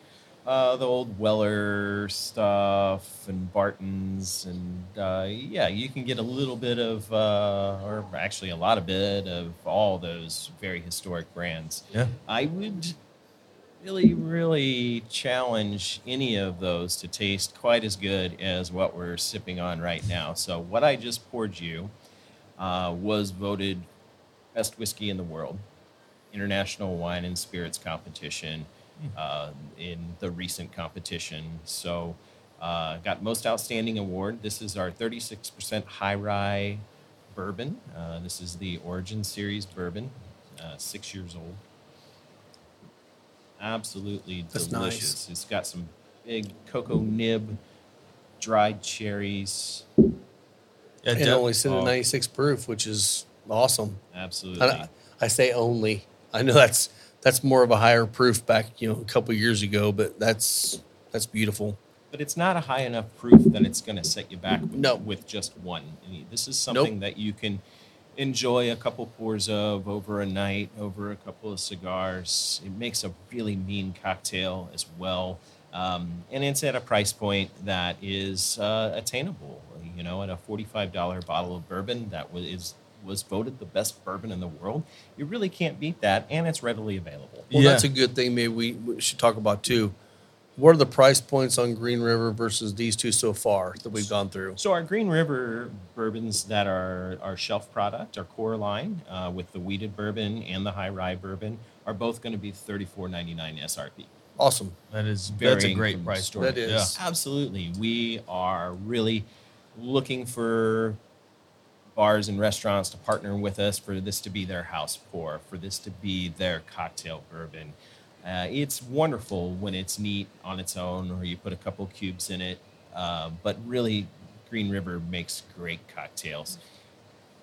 uh, the old Weller stuff and Barton's, and uh, yeah, you can get a little bit of, uh, or actually a lot of bit of all those very historic brands. Yeah. I would really, really challenge any of those to taste quite as good as what we're sipping on right now. So, what I just poured you uh, was voted best whiskey in the world, International Wine and Spirits Competition uh, in the recent competition. So, uh, got most outstanding award. This is our 36% high rye bourbon. Uh, this is the Origin Series bourbon, uh, six years old. Absolutely That's delicious. nice. It's got some big cocoa nib, dried cherries. Yeah, and de- only sitting at oh. 96 proof, which is awesome. Absolutely. I, I say only. I know that's that's more of a higher proof back, you know, a couple years ago, but that's that's beautiful. but it's not a high enough proof that it's going to set you back with, No. with just one. I mean, This is something that you can enjoy a couple pours of over a night, over a couple of cigars. It makes a really mean cocktail as well. Um, and it's at a price point that is uh, attainable. You know, at a forty-five dollar bottle of bourbon that is, was voted the best bourbon in the world. You really can't beat that, and it's readily available. Well, Yeah. that's a good thing. Maybe we, we should talk about too. What are the price points on Green River versus these two so far that we've gone through? So our Green River bourbons that are our shelf product, our core line, uh, with the wheated bourbon and the high rye bourbon, are both going to be thirty four ninety nine SRP. Awesome. that is that's a great price. store That is point. is. Absolutely, we are really looking for bars and restaurants to partner with us for this to be their house pour, for this to be their cocktail bourbon. Uh, it's wonderful when it's neat on its own, or you put a couple cubes in it. Uh, but really, Green River makes great cocktails.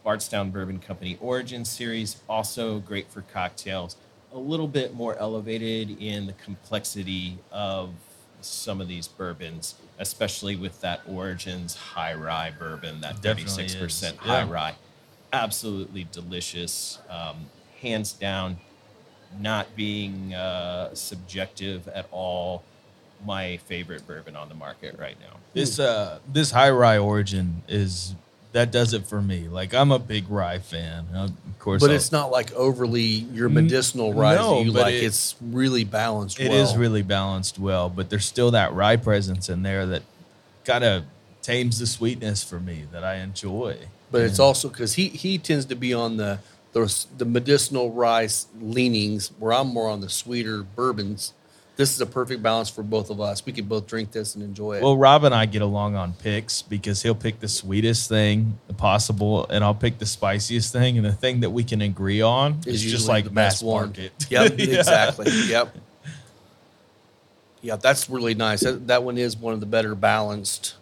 Bardstown Bourbon Company Origin Series, also great for cocktails. A little bit more elevated in the complexity of some of these bourbons, especially with that Origins high rye bourbon, that Definitely 36% is, high yeah. rye. Absolutely delicious. Um, hands down, not being uh, subjective at all. My favorite bourbon on the market right now. This uh this high rye origin is that does it for me. Like I'm a big rye fan. Uh, of course, But I'll- it's not like overly your medicinal rye no, you but like. it- it's really balanced. It well. is really balanced well, but there's still that rye presence in there that kind of tames the sweetness for me that I enjoy. But it's also because he he tends to be on the the, the medicinal ryes leanings, where I'm more on the sweeter bourbons. This is a perfect balance for both of us. We could both drink this and enjoy it. Well, Rob and I get along on picks because he'll pick the sweetest thing possible, and I'll pick the spiciest thing. And the thing that we can agree on is, just like the mass one. market. Yep, Yeah. exactly. Yep. Yeah, that's really nice. That, that one is one of the better balanced.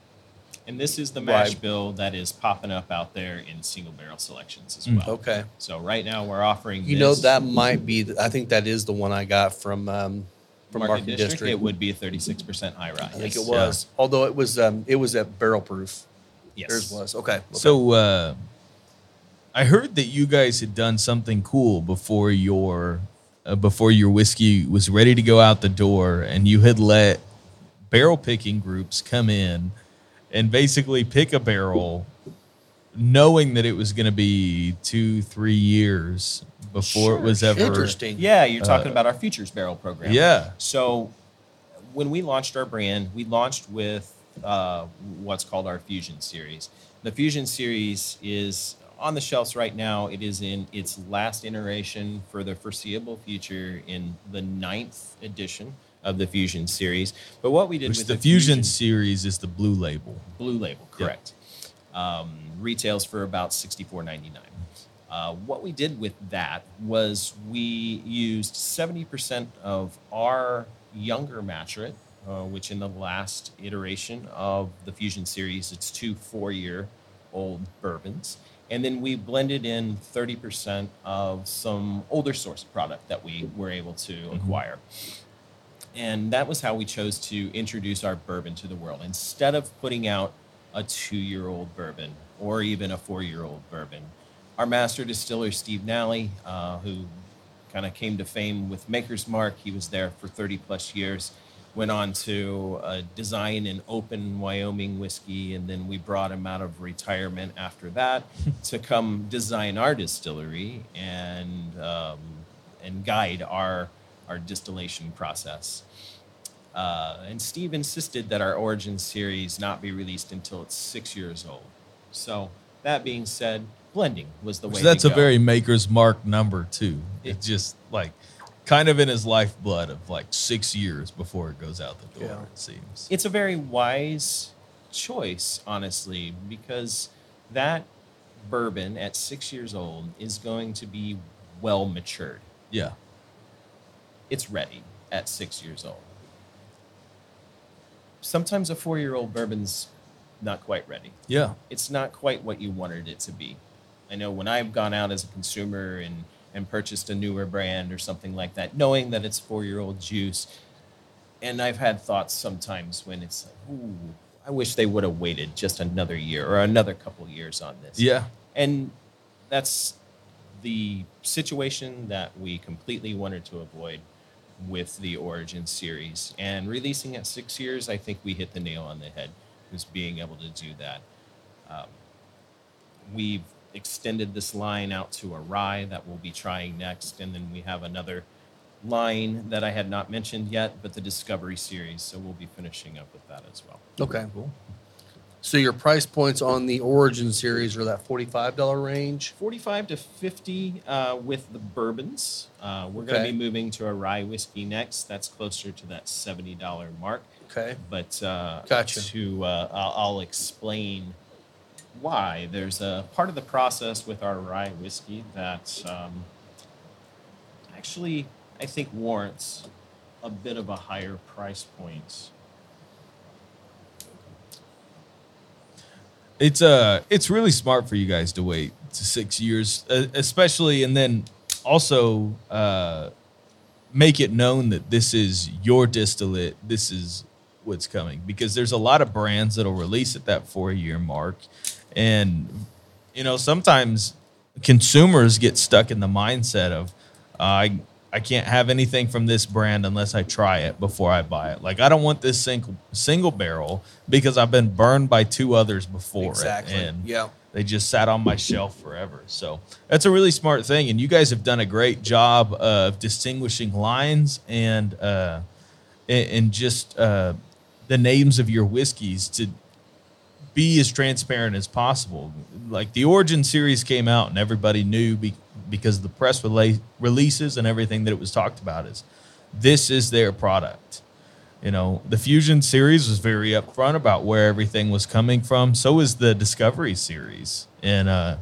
And this is the mash Right. bill that is popping up out there in single barrel selections as Mm. well. Okay. So right now we're offering. You know that might be. the- I think that is the one I got from um, from market, Market, district, It would be a thirty-six percent high rise. I think it was. Although it was um, it was at barrel proof. Yes. Yours was okay. okay. So uh, I heard that you guys had done something cool before your uh, before your whiskey was ready to go out the door, and you had let barrel picking groups come in and basically pick a barrel, knowing that it was going to be two, three years before it was ever. interesting. Yeah, you're talking about our futures barrel program. Yeah. So when we launched our brand, we launched with uh, what's called our Fusion series. The Fusion series is on the shelves right now. It is in its last iteration for the foreseeable future in the ninth edition of the Fusion series. But what we did Which with the Fusion series is the blue label. Blue Label, correct. Um, retails for about sixty-four ninety-nine. Uh, what we did with that was we used seventy percent of our younger Matrit, uh, which in the last iteration of the Fusion series, it's two four-year-old bourbons, and then we blended in thirty percent of some older source product that we were able to acquire. And that was how we chose to introduce our bourbon to the world. Instead of putting out a two year old bourbon or even a four year old bourbon, our master distiller, Steve Nally, uh, who kind of came to fame with Maker's Mark, he was there for 30 plus years. went on to uh, design an open Wyoming whiskey, and then we brought him out of retirement after that to come design our distillery and um, and guide our our distillation process. Uh, and Steve insisted that our Origin series not be released until it's six years old. So that being said, blending was the way. So that's to a very maker's mark number too. It- It's just like kind of in his lifeblood of like six years before it goes out the door. Yeah. It seems. it's a very wise choice, honestly, because that bourbon at six years old is going to be well matured. yeah. It's ready at six years old. Sometimes a four year old bourbon's not quite ready. Yeah. It's not quite what you wanted it to be. I know when I've gone out as a consumer and, and purchased a newer brand or something like that, knowing that it's four year old juice, and I've had thoughts sometimes when it's like, ooh, I wish they would have waited just another year or another couple years on this. Yeah. And that's the situation that we completely wanted to avoid with the Origin series. And releasing at six years, I think we hit the nail on the head, was being able to do that. Um, we've extended this line out to a rye that we'll be trying next. And then we have another line that I had not mentioned yet, but the Discovery series. So we'll be finishing up with that as well. Okay. cool. So your price points on the Origin series are that forty-five dollar range. 45 to 50 uh, with the bourbons. Uh, we're going to Okay. be moving to a rye whiskey next. That's closer to that $70 mark. Okay. But uh, Gotcha. to uh, I'll, I'll explain why. There's a part of the process with our rye whiskey that um, actually I think warrants a bit of a higher price point. It's uh it's really smart for you guys to wait to six years, uh, especially, and then also uh, make it known that this is your distillate. This is what's coming because there's a lot of brands that'll release at that four year mark, and you know sometimes consumers get stuck in the mindset of uh, I I can't have anything from this brand unless I try it before I buy it. Like I don't want this single single barrel because I've been burned by two others before Exactly. it, and Yeah. they just sat on my shelf forever. So that's a really smart thing, and you guys have done a great job of distinguishing lines and uh, and, and just uh, the names of your whiskeys to be as transparent as possible. Like the Origin series came out, and everybody knew be, because of the press rela- releases and everything that it was talked about is this is their product. You know, the Fusion series was very upfront about where everything was coming from. So is the Discovery series, and uh,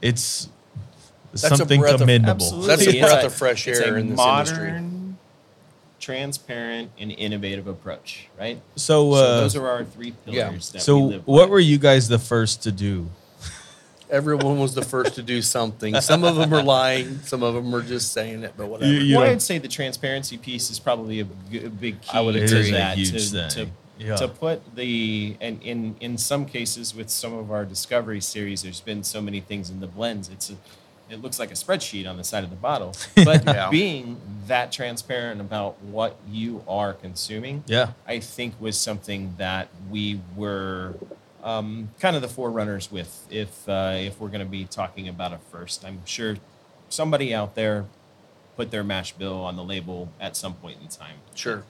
it's a something breath of- commendable. That's a breath of fresh it's air a in this modern, industry. Transparent, and innovative approach, right? So, so uh, those are our three yeah. pillars that we so live what by. were you guys the first to do? Everyone was the first to do something. Some of them are lying. Some of them are just saying it, but whatever. You- you well, I'd say the transparency piece is probably a, g- a big key I would to agree. A that. huge to, thing. To, Yeah. to put the and in in some cases with some of our discovery series, there's been so many things in the blends. It's a it looks like a spreadsheet on the side of the bottle. But Yeah. being that transparent about what you are consuming, Yeah. I think was something that we were um, kind of the forerunners with. If uh, if we're going to be talking about a first, I'm sure somebody out there put their mash bill on the label at some point in time. Sure.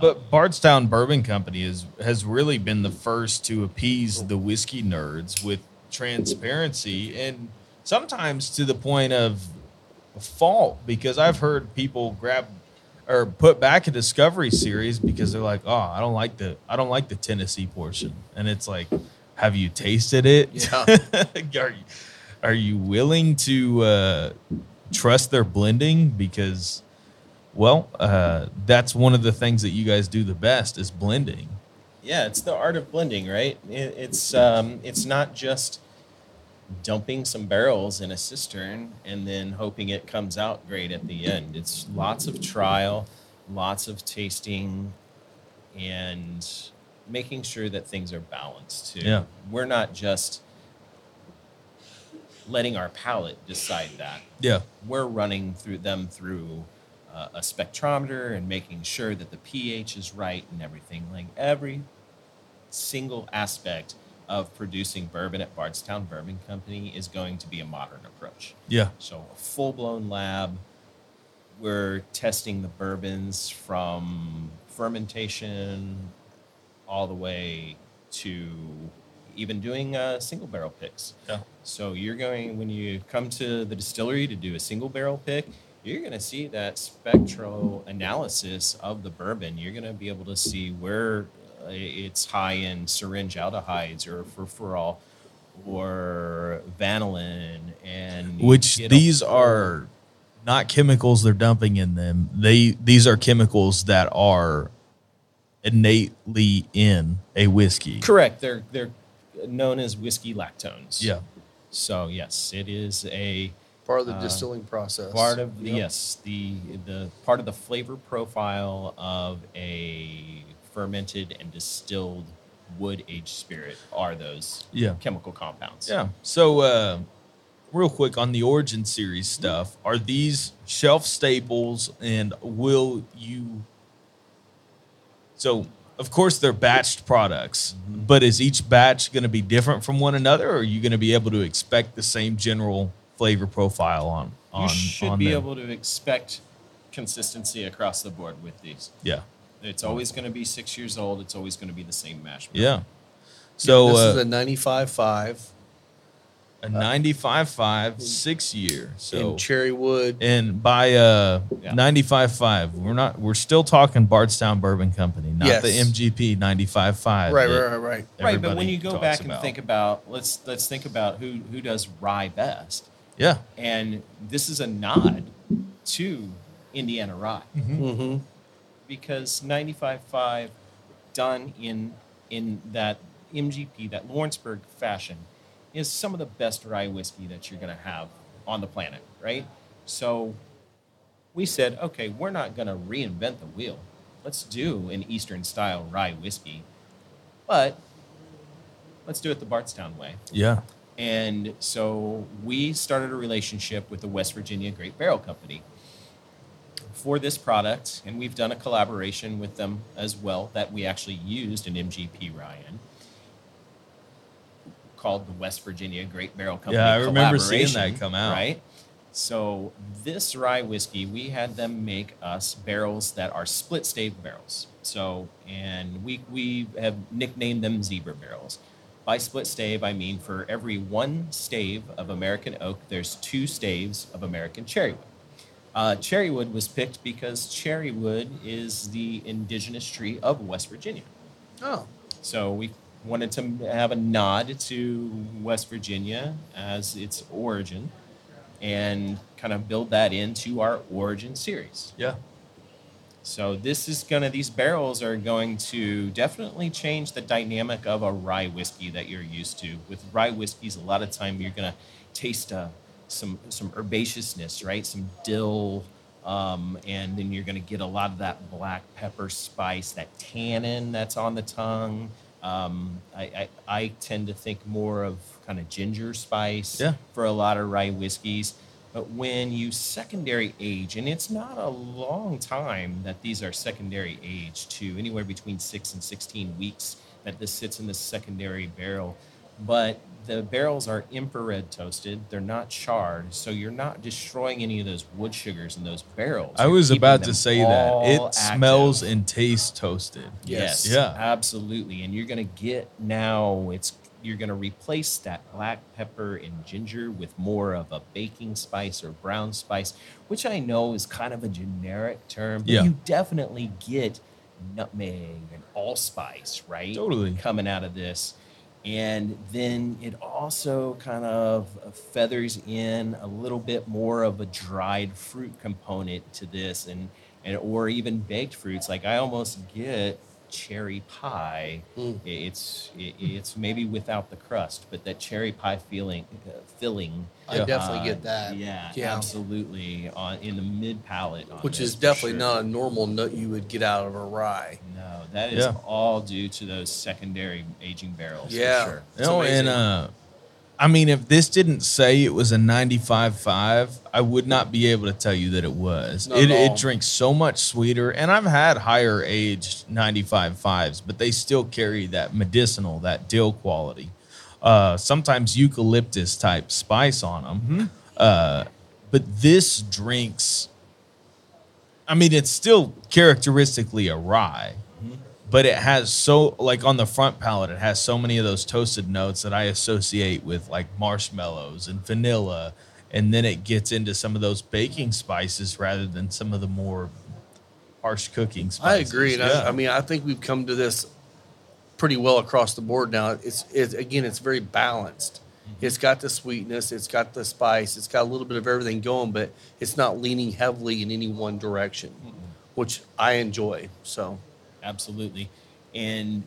But Bardstown Bourbon Company is has really been the first to appease the whiskey nerds with transparency and sometimes to the point of fault because I've heard people grab or put back a discovery series because they're like, "Oh, I don't like the I don't like the Tennessee portion." And it's like, "Have you tasted it? Yeah. are you are you willing to uh, trust their blending because well, uh, that's one of the things that you guys do the best is blending. Yeah, it's the art of blending, right? It, it's um, it's not just dumping some barrels in a cistern and then hoping it comes out great at the end. It's lots of trial, lots of tasting, and making sure that things are balanced too. Yeah. We're not just letting our palate decide that Yeah. we're running through them through uh, a, a spectrometer and making sure that the pH is right and everything. Like every single aspect of producing bourbon at Bardstown Bourbon Company is going to be a modern approach. Yeah. So a full blown lab. We're testing the bourbons from fermentation all the way to even doing uh, single barrel picks. Yeah. So you're going when you come to the distillery to do a single barrel pick, you're going to see that spectral analysis of the bourbon. You're going to be able to see where it's high in syringaldehydes or furfural or vanillin and Which get a these are not chemicals they're dumping in them. They these are chemicals that are innately in a whiskey. correct. They're they're known as whiskey lactones. Yeah. So yes, it is a Part of the Uh, distilling process. part of the, Yep. yes the the part of the flavor profile of a fermented and distilled wood aged spirit are those Yeah. chemical compounds. Yeah. So, uh, real quick on the Origin series stuff, are these shelf staples and will you? So, of course, they're batched products, but is each batch going to be different from one another, or are you going to be able to expect the same general flavor profile on? on you should on be them? able to expect consistency across the board with these. Yeah. It's always going to be six years old. It's always going to be the same mash. bill. Yeah. So this uh, is a 95 5. a 95.5 six year. So in cherry wood. and by uh Yeah. 95.5 we're not we're still talking bardstown bourbon company not the Yes. mgp 95.5 right, right, right, right. Right, but when you go talks back and about. think about let's let's think about who who does rye best. yeah And this is a nod to Indiana Rye Mm-hmm. Because 95.5 done in in that MGP, that Lawrenceburg fashion, is some of the best rye whiskey that you're going to have on the planet, right? So we said, okay, we're not going to reinvent the wheel. Let's do an Eastern style rye whiskey, but let's do it the Bardstown way. yeah And so we started a relationship with the West Virginia Great Barrel Company for this product, and we've done a collaboration with them as well that we actually used an MGP Ryan called the West Virginia Great Barrel Company. Yeah, I remember seeing that come out. Right. So this rye whiskey, we had them make us barrels that are split stave barrels. So and we we have nicknamed them zebra barrels. By split stave, I mean for every one stave of American oak, there's two staves of American cherrywood. Uh, cherrywood was picked because cherrywood is the indigenous tree of West Virginia. Oh, So we wanted to have a nod to West Virginia as its origin and kind of build that into our origin series. yeah So this is gonna these barrels are going to definitely change the dynamic of a rye whiskey that you're used to. With rye whiskeys, a lot of time you're gonna taste uh, some some herbaceousness, right? Some dill, um, and then you're gonna get a lot of that black pepper spice, that tannin that's on the tongue. Um, I, I I tend to think more of kind of ginger spice Yeah. for a lot of rye whiskeys. But when you secondary age, and it's not a long time that these are secondary age to anywhere between six and 16 weeks that this sits in the secondary barrel. But the barrels are infrared toasted, they're not charred, so you're not destroying any of those wood sugars in those barrels. i You're was about to say that it active. smells and tastes toasted Yes. Yeah. Absolutely. And you're gonna get now it's you're gonna replace that black pepper and ginger with more of a baking spice or brown spice, which I know is kind of a generic term, but Yeah. you definitely get nutmeg and allspice, right? Totally. Coming out of this. And then it also kind of feathers in a little bit more of a dried fruit component to this and and or even baked fruits. Like I almost get cherry pie. Mm. It's it, it's maybe without the crust, but that cherry pie feeling uh, filling. I Yeah. definitely uh, get that. Yeah, Yeah. absolutely. On in the mid palate, Which this is definitely sure. not a normal nut you would get out of a rye. No, that is Yeah. all due to those secondary aging barrels. Yeah. for sure. you know amazing. and uh I mean, if this didn't say it was a 95.5, I would not be able to tell you that it was. Not It, it drinks so much sweeter, and I've had higher aged 95.5s, but they still carry that medicinal, that dill quality. Uh, sometimes eucalyptus type spice on them. Uh, but this drinks, I mean, it's still characteristically a rye but it has so like on the front palate it has so many of those toasted notes that i associate with like marshmallows and vanilla and then it gets into some of those baking spices rather than some of the more harsh cooking spices. I agree. Yeah. I, I mean, I think we've come to this pretty well across the board now. It's, it's again, it's very balanced. Mm-hmm. It's got the sweetness, it's got the spice, it's got a little bit of everything going, but it's not leaning heavily in any one direction, which I enjoy. So, Absolutely. And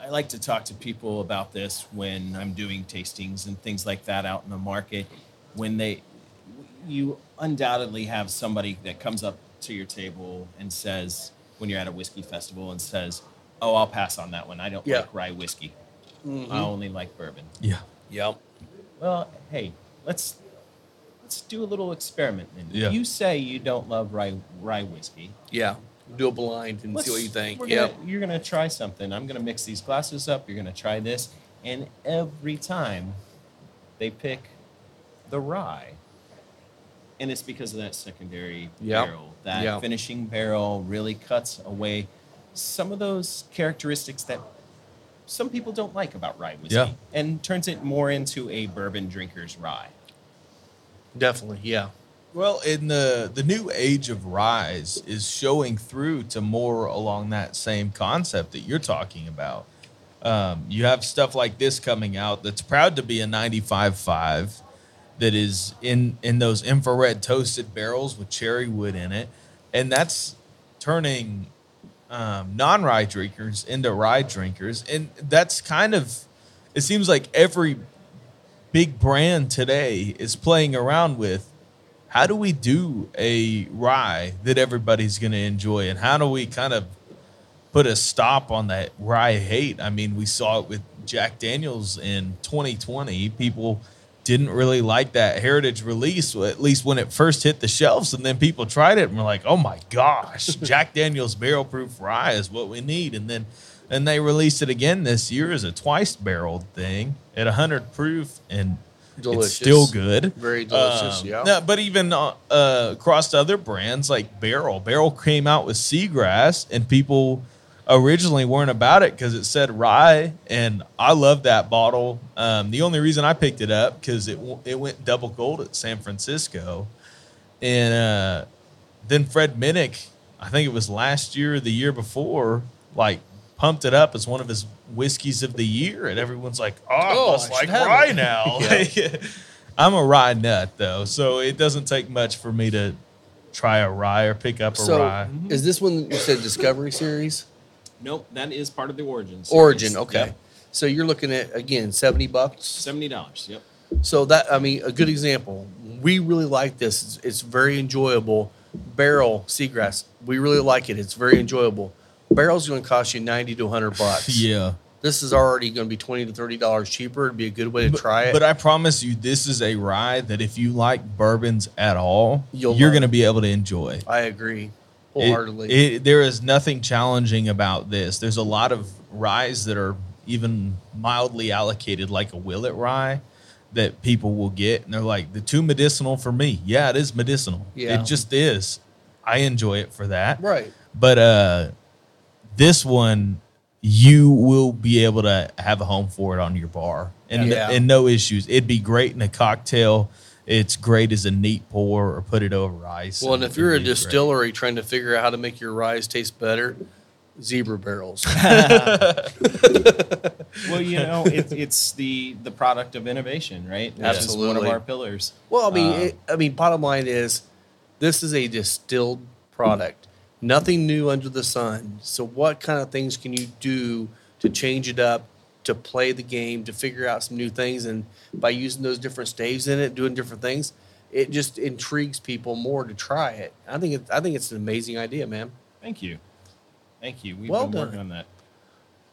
I like to talk to people about this when I'm doing tastings and things like that out in the market. When they, you undoubtedly have somebody that comes up to your table and says, when you're at a whiskey festival, and says, "Oh, I'll pass on that one. I don't Yeah. like rye whiskey. I mm-hmm. only like bourbon." yeah yep. Well, hey, let's let's do a little experiment. Then. Yeah. You say you don't love rye rye whiskey. Yeah. Do a blind and see what you think. Yeah. you're gonna try something. I'm gonna mix these glasses up. You're gonna try this, and every time they pick the rye, and it's because of that secondary Yep. barrel. That Yep. finishing barrel really cuts away some of those characteristics that some people don't like about rye whiskey, Yeah. and turns it more into a bourbon drinker's rye. Definitely. Yeah. Well in the the new age of ryes is showing through to more along that same concept that you're talking about. Um, you have stuff like this coming out that's proud to be a 95.5 that is in in those infrared toasted barrels with cherry wood in it. And that's turning um, non-rye drinkers into rye drinkers. And that's kind of it seems like every big brand today is playing around with how do we do a rye that everybody's going to enjoy? And how do we kind of put a stop on that rye hate? I mean we saw it with jack daniels in 2020 people didn't really like that heritage release at least when it first hit the shelves and then people tried it and were like oh my gosh jack daniels barrel proof rye is what we need. And then and they released it again this year as a twice barreled thing at 100 proof and Delicious. it's still good Very delicious, um, yeah. no, but even uh, uh, across other brands like Barrell, Barrell came out with Seagrass, and people originally weren't about it because it said rye, and I love that bottle. Um, the only reason I picked it up because it it went double gold at San Francisco, and uh, then Fred Minnick, I think it was last year or the year before, like pumped it up as one of his whiskeys of the year, and everyone's like, "Oh, Oh, I must I like rye it." now." Yeah. I'm a rye nut though, so it doesn't take much for me to try a rye or pick up a So, rye. is this one you said Discovery Series? Nope, that is part of the origin. series. Origin, okay. Yep. So you're looking at again seventy bucks. Seventy dollars. Yep. So that I mean, a good example. We really like this. It's, it's very enjoyable. Barrell seagrass. We really like it. It's very enjoyable. Barrell's going to cost you ninety to hundred bucks. yeah. This is already going to be twenty to thirty dollars cheaper. It'd be a good way to try it. But I promise you, this is a rye that if you like bourbons at all, You'll you're going to be able to enjoy. I agree It- wholeheartedly. it- there is nothing challenging about this. There's a lot of ryes that are even mildly allocated, like a Willet rye, that people will get, and they're like, "The too medicinal for me." Yeah, it is medicinal. Yeah. It just is. I enjoy it for that. right. But uh, this one, you will be able to have a home for it on your bar, and Yeah. and no issues. It'd be great in a cocktail. It's great as a neat pour, or put it over ice. Well, and if you're a be great. distillery trying to figure out how to make your ryes taste better, zebra barrels. Well, you know, it, it's the the product of innovation, right? Which is one of our pillars. Well, I mean, Uh, it, I mean, bottom line is, this is a distilled product. Nothing new under the sun. So, what kind of things can you do to change it up, to play the game, to figure out some new things? And by using those different staves in it, doing different things, it just intrigues people more to try it. I think it, I think it's an amazing idea, man. Thank you, thank you. We've Well been done. working on that.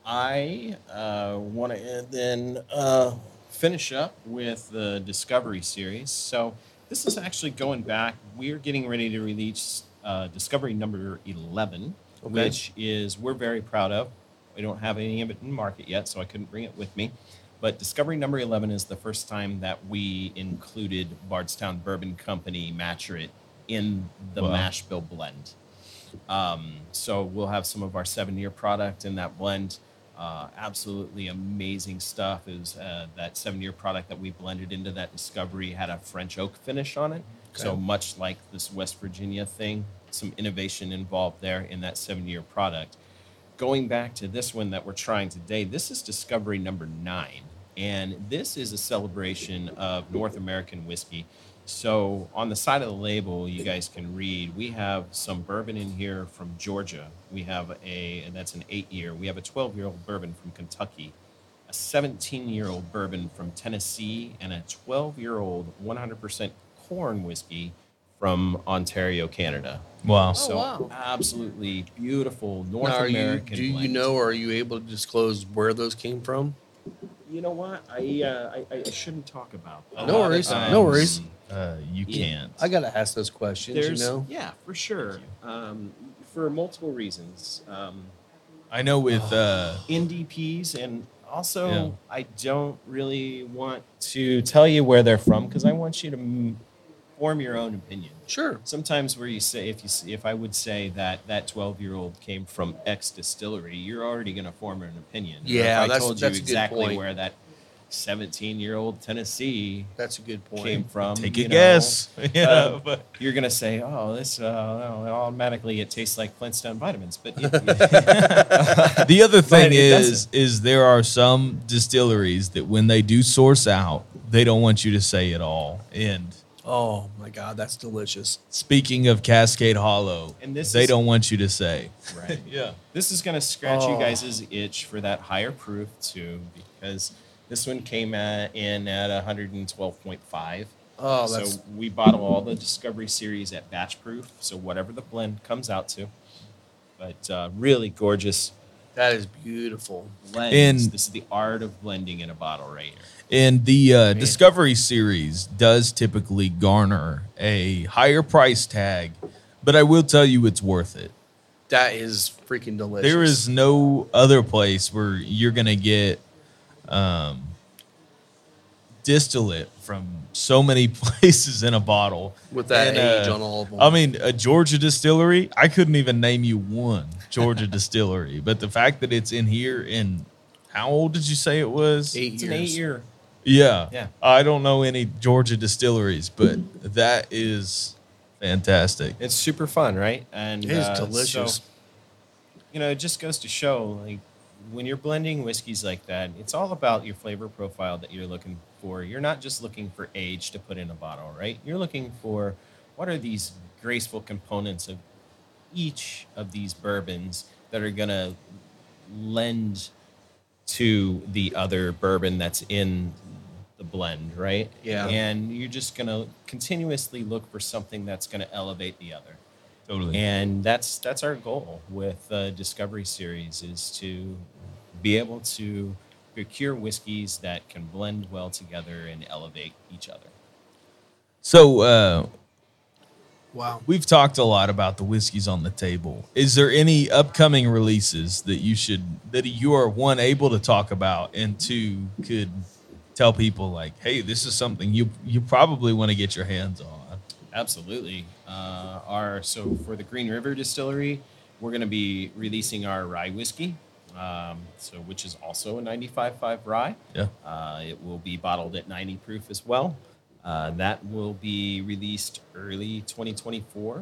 I uh, want to then uh, finish up with the Discovery series. So this is actually going back. We're getting ready to release uh, Discovery number 11, Okay. which is we're very proud of. We don't have any of it in market yet, so I couldn't bring it with me. But Discovery number 11 is the first time that we included Bardstown Bourbon Company Maturit in the Wow. mash bill blend. Um, so we'll have some of our seven year product in that blend. Uh, absolutely amazing stuff. Is uh, that seven year product that we blended into that discovery had a French oak finish on it. So much like this West Virginia thing, some innovation involved there in that seven year product. Going back to this one that we're trying today, this is discovery number nine. And this is a celebration of North American whiskey. So on the side of the label, you guys can read. We have some bourbon in here from Georgia. We have a, and that's an eight year. We have a 12 year old bourbon from Kentucky, a 17 year old bourbon from Tennessee, and a 12 year old 100% corn whiskey from Ontario, Canada. Wow. so wow. absolutely beautiful North Now, are you, American. do you know, or are you able to disclose where those came from? You know what? I uh, I, I shouldn't talk about. that. No A lot of worries, no worries. Uh, you Yeah. can't. I got to ask those questions, There's you know? yeah, for sure. Um, for multiple reasons. Um, I know with uh, NDPs and also Yeah. I don't really want to tell you where they're from because I want you to m- form your own opinion. Sure. Sometimes where you say if you s- if I would say that that 12 year old came from X distillery, you're already going to form an opinion. Or Yeah, if I that's- told you good exactly where that 17 year old Tennessee That's a good point. came from. take a know, guess. yeah, uh, but you're gonna say, "Oh, this uh, automatically it tastes like Flintstone vitamins," but it, the other thing it is doesn't. is there are some distilleries that when they do source out, they don't want you to say it all. And Oh, my God. That's delicious. speaking of Cascade Hollow, And this they is- don't want you to say. right. Yeah. This is gonna scratch you Oh. guys' itch for that higher proof too, because this one came at, in at 112.5. Oh, so that's we bottle all the Discovery series at batch proof, so whatever the blend comes out to. But uh, really gorgeous that is beautiful. blends. And- this is the art of blending in a bottle right here. And the uh, Discovery series does typically garner a higher price tag, but I will tell you it's worth it. That is freaking delicious. There is no other place where you're gonna get um, distillate from so many places in a bottle With that And, age uh, on all of them. I mean, a Georgia distillery. I couldn't even name you one Georgia distillery, but the fact that it's in here in how old did you say it was? eight It's years. an eight year. Yeah. Yeah. I don't know any Georgia distilleries, but that is fantastic. It's super fun, right? And It is uh, delicious. so, you know, it just goes to show, like, when you're blending whiskeys like that, it's all about your flavor profile that you're looking for. You're not just looking for age to put in a bottle, right? You're looking for what are these graceful components of each of these bourbons that are going to lend to the other bourbon that's in the blend, right? Yeah. And you're just going to continuously look for something that's going to elevate the other Totally. and that's that's our goal with the discovery series is to be able to procure whiskeys that can blend well together and elevate each other so uh, wow. we've talked a lot about the whiskeys on the table. Is there any upcoming releases that you should that you are one able to talk about and two could tell people like, hey, this is something you you probably want to get your hands on. absolutely uh, our so for the green river distillery we're going to be releasing our rye whiskey um, so which is also a 95.5 rye Yeah. Uh, it will be bottled at 90 proof as well. Uh, that will be released early 2024. Uh,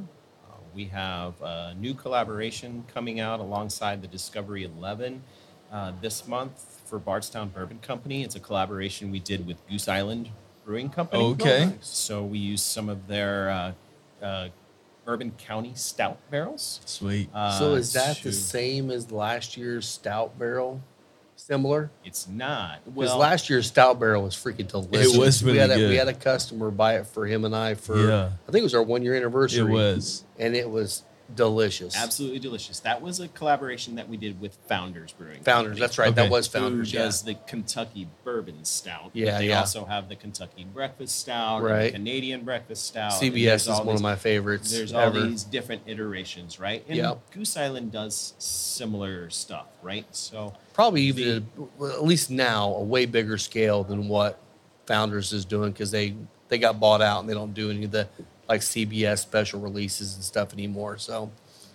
we have a new collaboration coming out alongside the Discovery 11 uh, this month for Bardstown Bourbon Company. It's a collaboration we did with Goose Island Brewing Company. Okay. So we used some of their uh, uh, Bourbon County Stout barrels. Sweet. Uh, so is that the same as last year's stout barrel? Similar? It's not. Because Well, last year's stout barrel was freaking delicious. It was we really had a, good. We had a customer buy it for him and I for Yeah. I think it was our one year anniversary. It was. and it was delicious. Absolutely delicious. That was a collaboration that we did with Founders Brewing. Founders. Company, That's right. Okay. That was Who Founders. Yeah. does the Kentucky Bourbon Stout. Yeah, They yeah. also have the Kentucky Breakfast Stout, and the Right. Canadian Breakfast Stout. CBS is all one of my favorites. There's ever. all these different iterations, right? And Yep. Goose Island does similar stuff, right? So Probably even well, at least now a way bigger scale than what Founders is doing because they they got bought out and they don't do any of the like CBS special releases and stuff anymore. So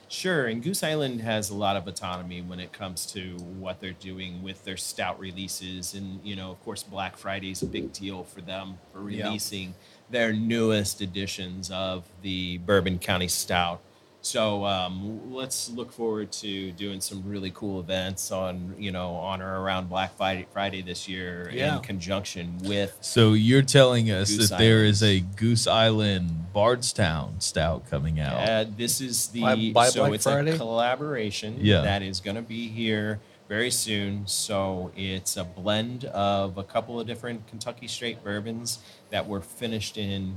Sure, and Goose Island has a lot of autonomy when it comes to what they're doing with their stout releases, and you know, of course, Black Friday is a big deal for them for Yeah. releasing their newest editions of the Bourbon County Stout. So um, let's look forward to doing some really cool events on you know on or around Black Friday, Friday this year Yeah. in conjunction with So you're telling us Goose that there Island. is a Goose Island Bardstown stout coming out. Uh, this is the By- by so Black it's Friday? a collaboration Yeah. that is going to be here very soon. So it's a blend of a couple of different Kentucky straight bourbons that were finished in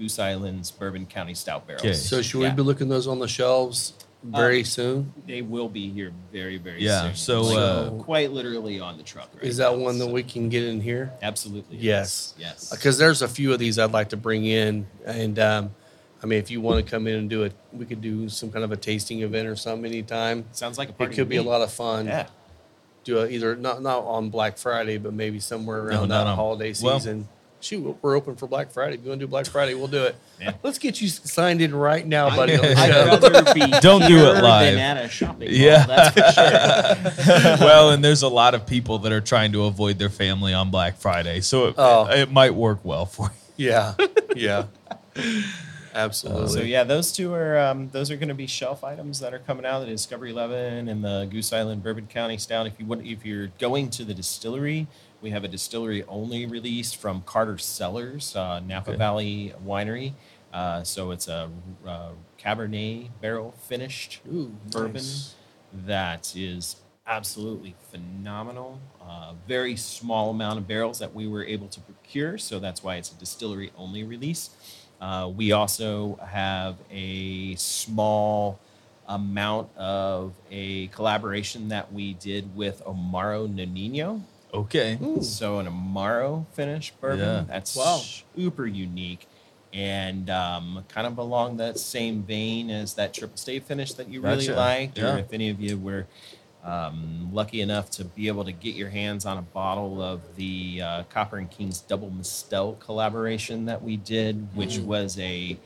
Goose Island's Bourbon County Stout barrels. Okay. so should Yeah. we be looking those on the shelves very Um, soon? They will be here very very Yeah, soon. so, Like, uh, quite literally on the truck. Right Is that now, one that we can get in here? Absolutely. Yes. Yes. Because there's a few of these I'd like to bring in, and um, I mean, if you want to come in and do it, we could do some kind of a tasting event or something anytime. Sounds like a party. It could to be a lot of fun. Yeah. do a, either not not on Black Friday, but maybe somewhere around not that on- holiday well- season. Shoot, we're open for Black Friday. If you want to do Black Friday, we'll do it. Yeah. Let's get you signed in right now, buddy. I'd be Don't do it live. than at a shopping mall. Yeah. That's for sure. well, and there's a lot of people that are trying to avoid their family on Black Friday, so it, Oh. it might work well for you. yeah, yeah, absolutely. So yeah, those two are um, those are going to be shelf items that are coming out. The Discovery Eleven and the Goose Island Bourbon County Stout. If you want, if you're going to the distillery, we have a distillery only release from Carter Cellars, uh, Napa Okay. Valley Winery. Uh, so it's a uh, Cabernet barrel finished Ooh, bourbon nice. that is absolutely phenomenal. Uh, very small amount of barrels that we were able to procure, so that's why it's a distillery only release. Uh, we also have a small amount of a collaboration that we did with Amaro Nonino. Okay. So an Amaro finish bourbon Yeah. that's Wow. super unique and um, kind of along that same vein as that triple state finish that you really Gotcha. liked, Yeah. or if any of you were um, lucky enough to be able to get your hands on a bottle of the uh, Copper and Kings Double Mistel collaboration that we did, which was a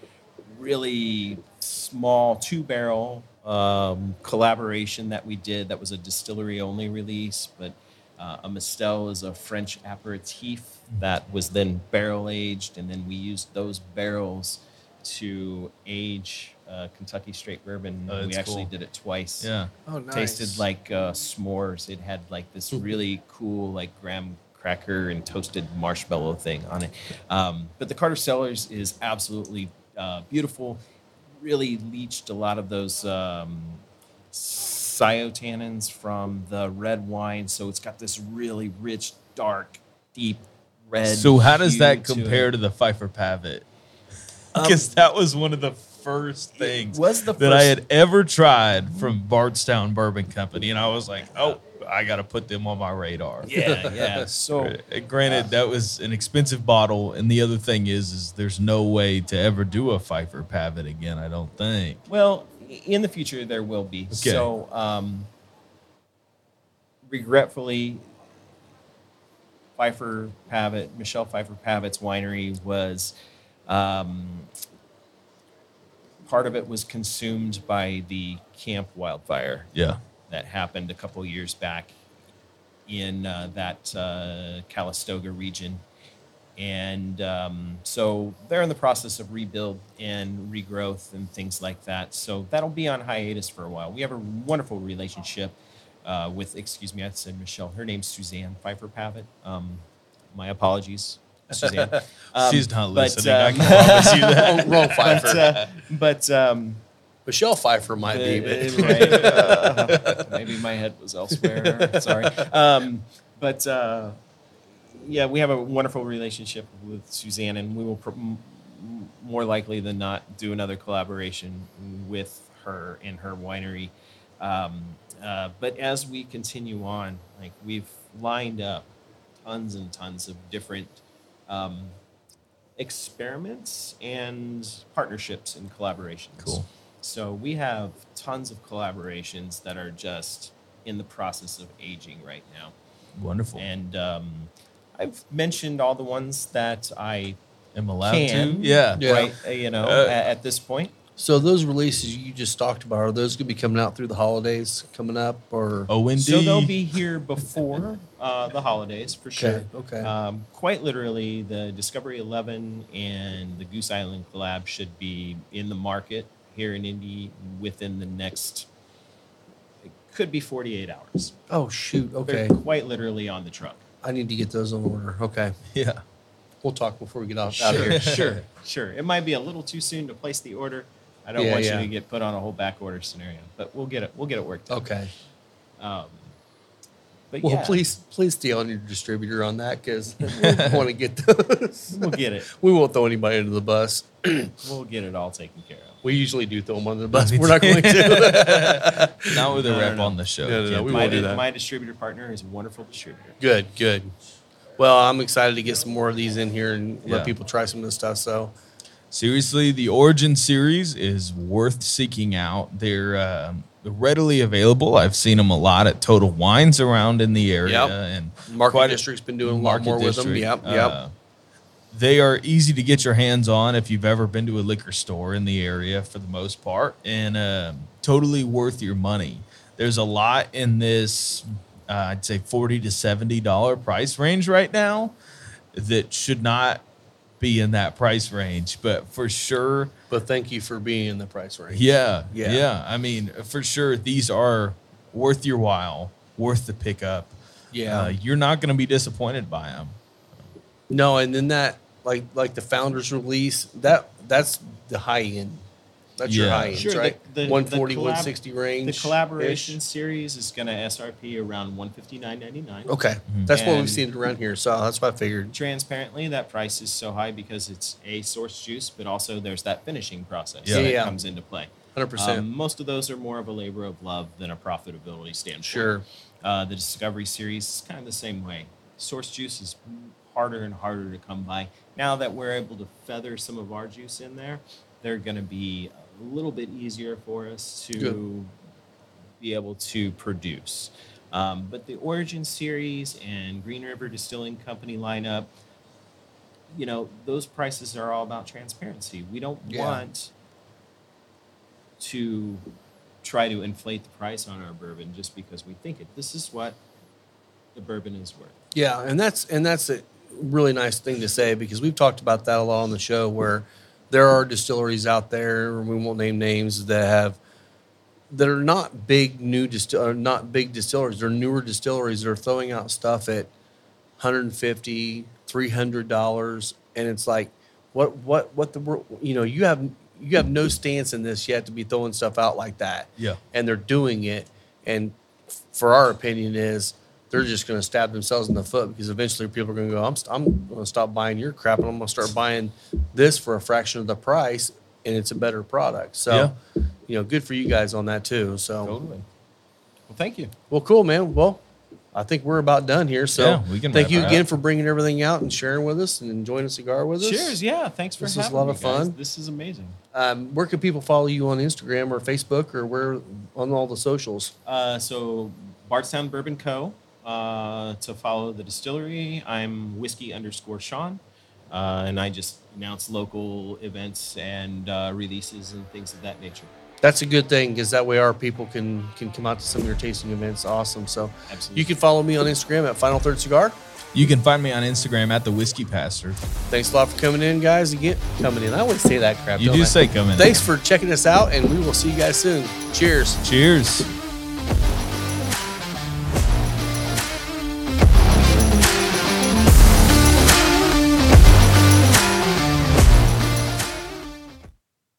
really small two barrel um, collaboration that we did that was a distillery only release but uh, a mistel is a french aperitif that was then barrel aged and then we used those barrels to age uh, kentucky straight bourbon Oh, we actually cool. did it twice Yeah. Oh, nice. tasted like uh, s'mores. It had like this really cool like graham cracker and toasted marshmallow thing on it. Um, but the Carter Cellars is absolutely uh, beautiful. Really leached a lot of those um, cyotannins from the red wine, so it's got this really rich, dark, deep red. So how does that compare to the Phifer Pavitt? Because that was one of the first things was the that I had ever tried from Bardstown Bourbon Company, and I was like, oh, I got to put them on my radar. Yeah, yeah. So Uh, Granted, that was an expensive bottle, and the other thing is, is there's no way to ever do a Phifer Pavitt again. I don't think. Well, in the future there will be. Okay. So, um, regretfully, Phifer Pavitt, Michelle Phifer Pavitt's winery was um, part of it was consumed by the camp wildfire Yeah. that happened a couple years back in uh, that uh, Calistoga region. And um, so they're in the process of rebuild and regrowth and things like that. So that'll be on hiatus for a while. We have a wonderful relationship uh, with, excuse me, I said Michelle. Her name's Suzanne Phifer Pavitt. Um, my apologies, Suzanne. Um, She's not but, listening. I um, can promise you that. wrong, wrong Pfeiffer. but, uh, but um, Michelle Pfeiffer might be, uh, but right, uh, maybe my head was elsewhere. Sorry. Um, but uh, yeah, we have a wonderful relationship with Suzanne, and we will pr- more likely than not do another collaboration with her in her winery. Um, uh, but as we continue on, like we've lined up tons and tons of different um, experiments and partnerships and collaborations. Cool. So we have tons of collaborations that are just in the process of aging right now. Wonderful. And um, I've mentioned all the ones that I Am allowed can, to? Yeah. Yeah. right, uh, you know, Uh, at, at this point. So those releases you just talked about are those going to be coming out through the holidays coming up or OND. So they'll be here before uh, the holidays for sure. okay. Um, quite literally, the Discovery 11 and the Goose Island collab should be in the market here in Indy within the next. It could be 48 hours. oh shoot okay They're quite literally on the truck. I need to get those on order okay Yeah. we'll talk before we get off out of Sure, here sure, sure. It might be a little too soon to place the order. I don't Yeah, want yeah. you to get put on a whole back order scenario, but we'll get it. We'll get it worked out. okay Um, but well yeah, please please stay on your distributor on that because we want to get those we'll get it. we won't throw anybody under the bus We'll get it all taken care of. we usually do throw them under the bus we're not going to Not with a No, no, rep no. on the show. No, no, no, we my, won't do that. my distributor partner is a wonderful distributor. good good well i'm excited to get some more of these in here and let people try some of this stuff so Seriously, the Origin series is worth seeking out. They're um, readily available. I've seen them a lot at Total Wines around in the area, Yep. and market district's been doing a lot more with them District, yep yep uh, they are easy to get your hands on if you've ever been to a liquor store in the area for the most part, and um totally worth your money. There's a lot in this, uh, I'd say forty to seventy dollar price range right now that should not be in that price range, but for sure, but thank you for being in the price range yeah, Yeah. yeah, I mean, for sure, these are worth your while, worth the pickup. yeah Uh, you're not going to be disappointed by them. No, and then that like like the founders release that that's the high end. That's your Yeah. high end, Sure, the- right? the- the 140, collab- 160 range. The collaboration series is going to SRP around one fifty nine ninety nine. Okay, that's what we've And- seen around here, so that's what I figured. Transparently, that price is so high because it's a source juice, but also there's that finishing process Yeah. that Yeah. comes into play. Hundred percent. Um, most of those are more of a labor of love than a profitability standpoint. Sure. Uh, the Discovery series is kind of the same way. Source juice is harder and harder to come by. Now that we're able to feather some of our juice in there, they're going to be a little bit easier for us to Good. be able to produce. Um, but the Origin series and Green River Distilling Company lineup, you know, those prices are all about transparency. We don't Yeah. want to try to inflate the price on our bourbon just because we think it. This is what the bourbon is worth. Yeah, and that's and that's a really nice thing to say because we've talked about that a lot on the show where there are distilleries out there, we won't name names that have that are not big new distil or not big distilleries. They're newer distilleries that are throwing out stuff at 150 300 dollars and it's like what what what the you know you have you have no stance in this yet to be throwing stuff out like that Yeah. and they're doing it and for our opinion is they're just going to stab themselves in the foot because eventually people are going to go i'm, st- I'm going to stop buying your crap and i'm going to start buying this for a fraction of the price and it's a better product so you know good for you guys on that too so Totally. Well, thank you. well cool man well i think we're about done here so Yeah, we can thank you again up. for bringing everything out and sharing with us and enjoying a cigar with us Cheers. Yeah. Thanks for having us. This was a lot of guys. fun. This is amazing. um, where can people follow you on instagram or facebook or where on all the socials Uh, so Bardstown Bourbon Co. Uh, to follow the distillery, I'm whiskey underscore Sean, uh, and I just announce local events and uh, releases and things of that nature. that's a good thing because that way our people can can come out to some of your tasting events awesome so Absolutely. you can follow me on instagram at final third cigar You can find me on Instagram at the Whiskey Pastor. thanks a lot for coming in guys again coming in i always say that crap You don't do I? say come in. thanks for checking us out and we will see you guys soon cheers Cheers.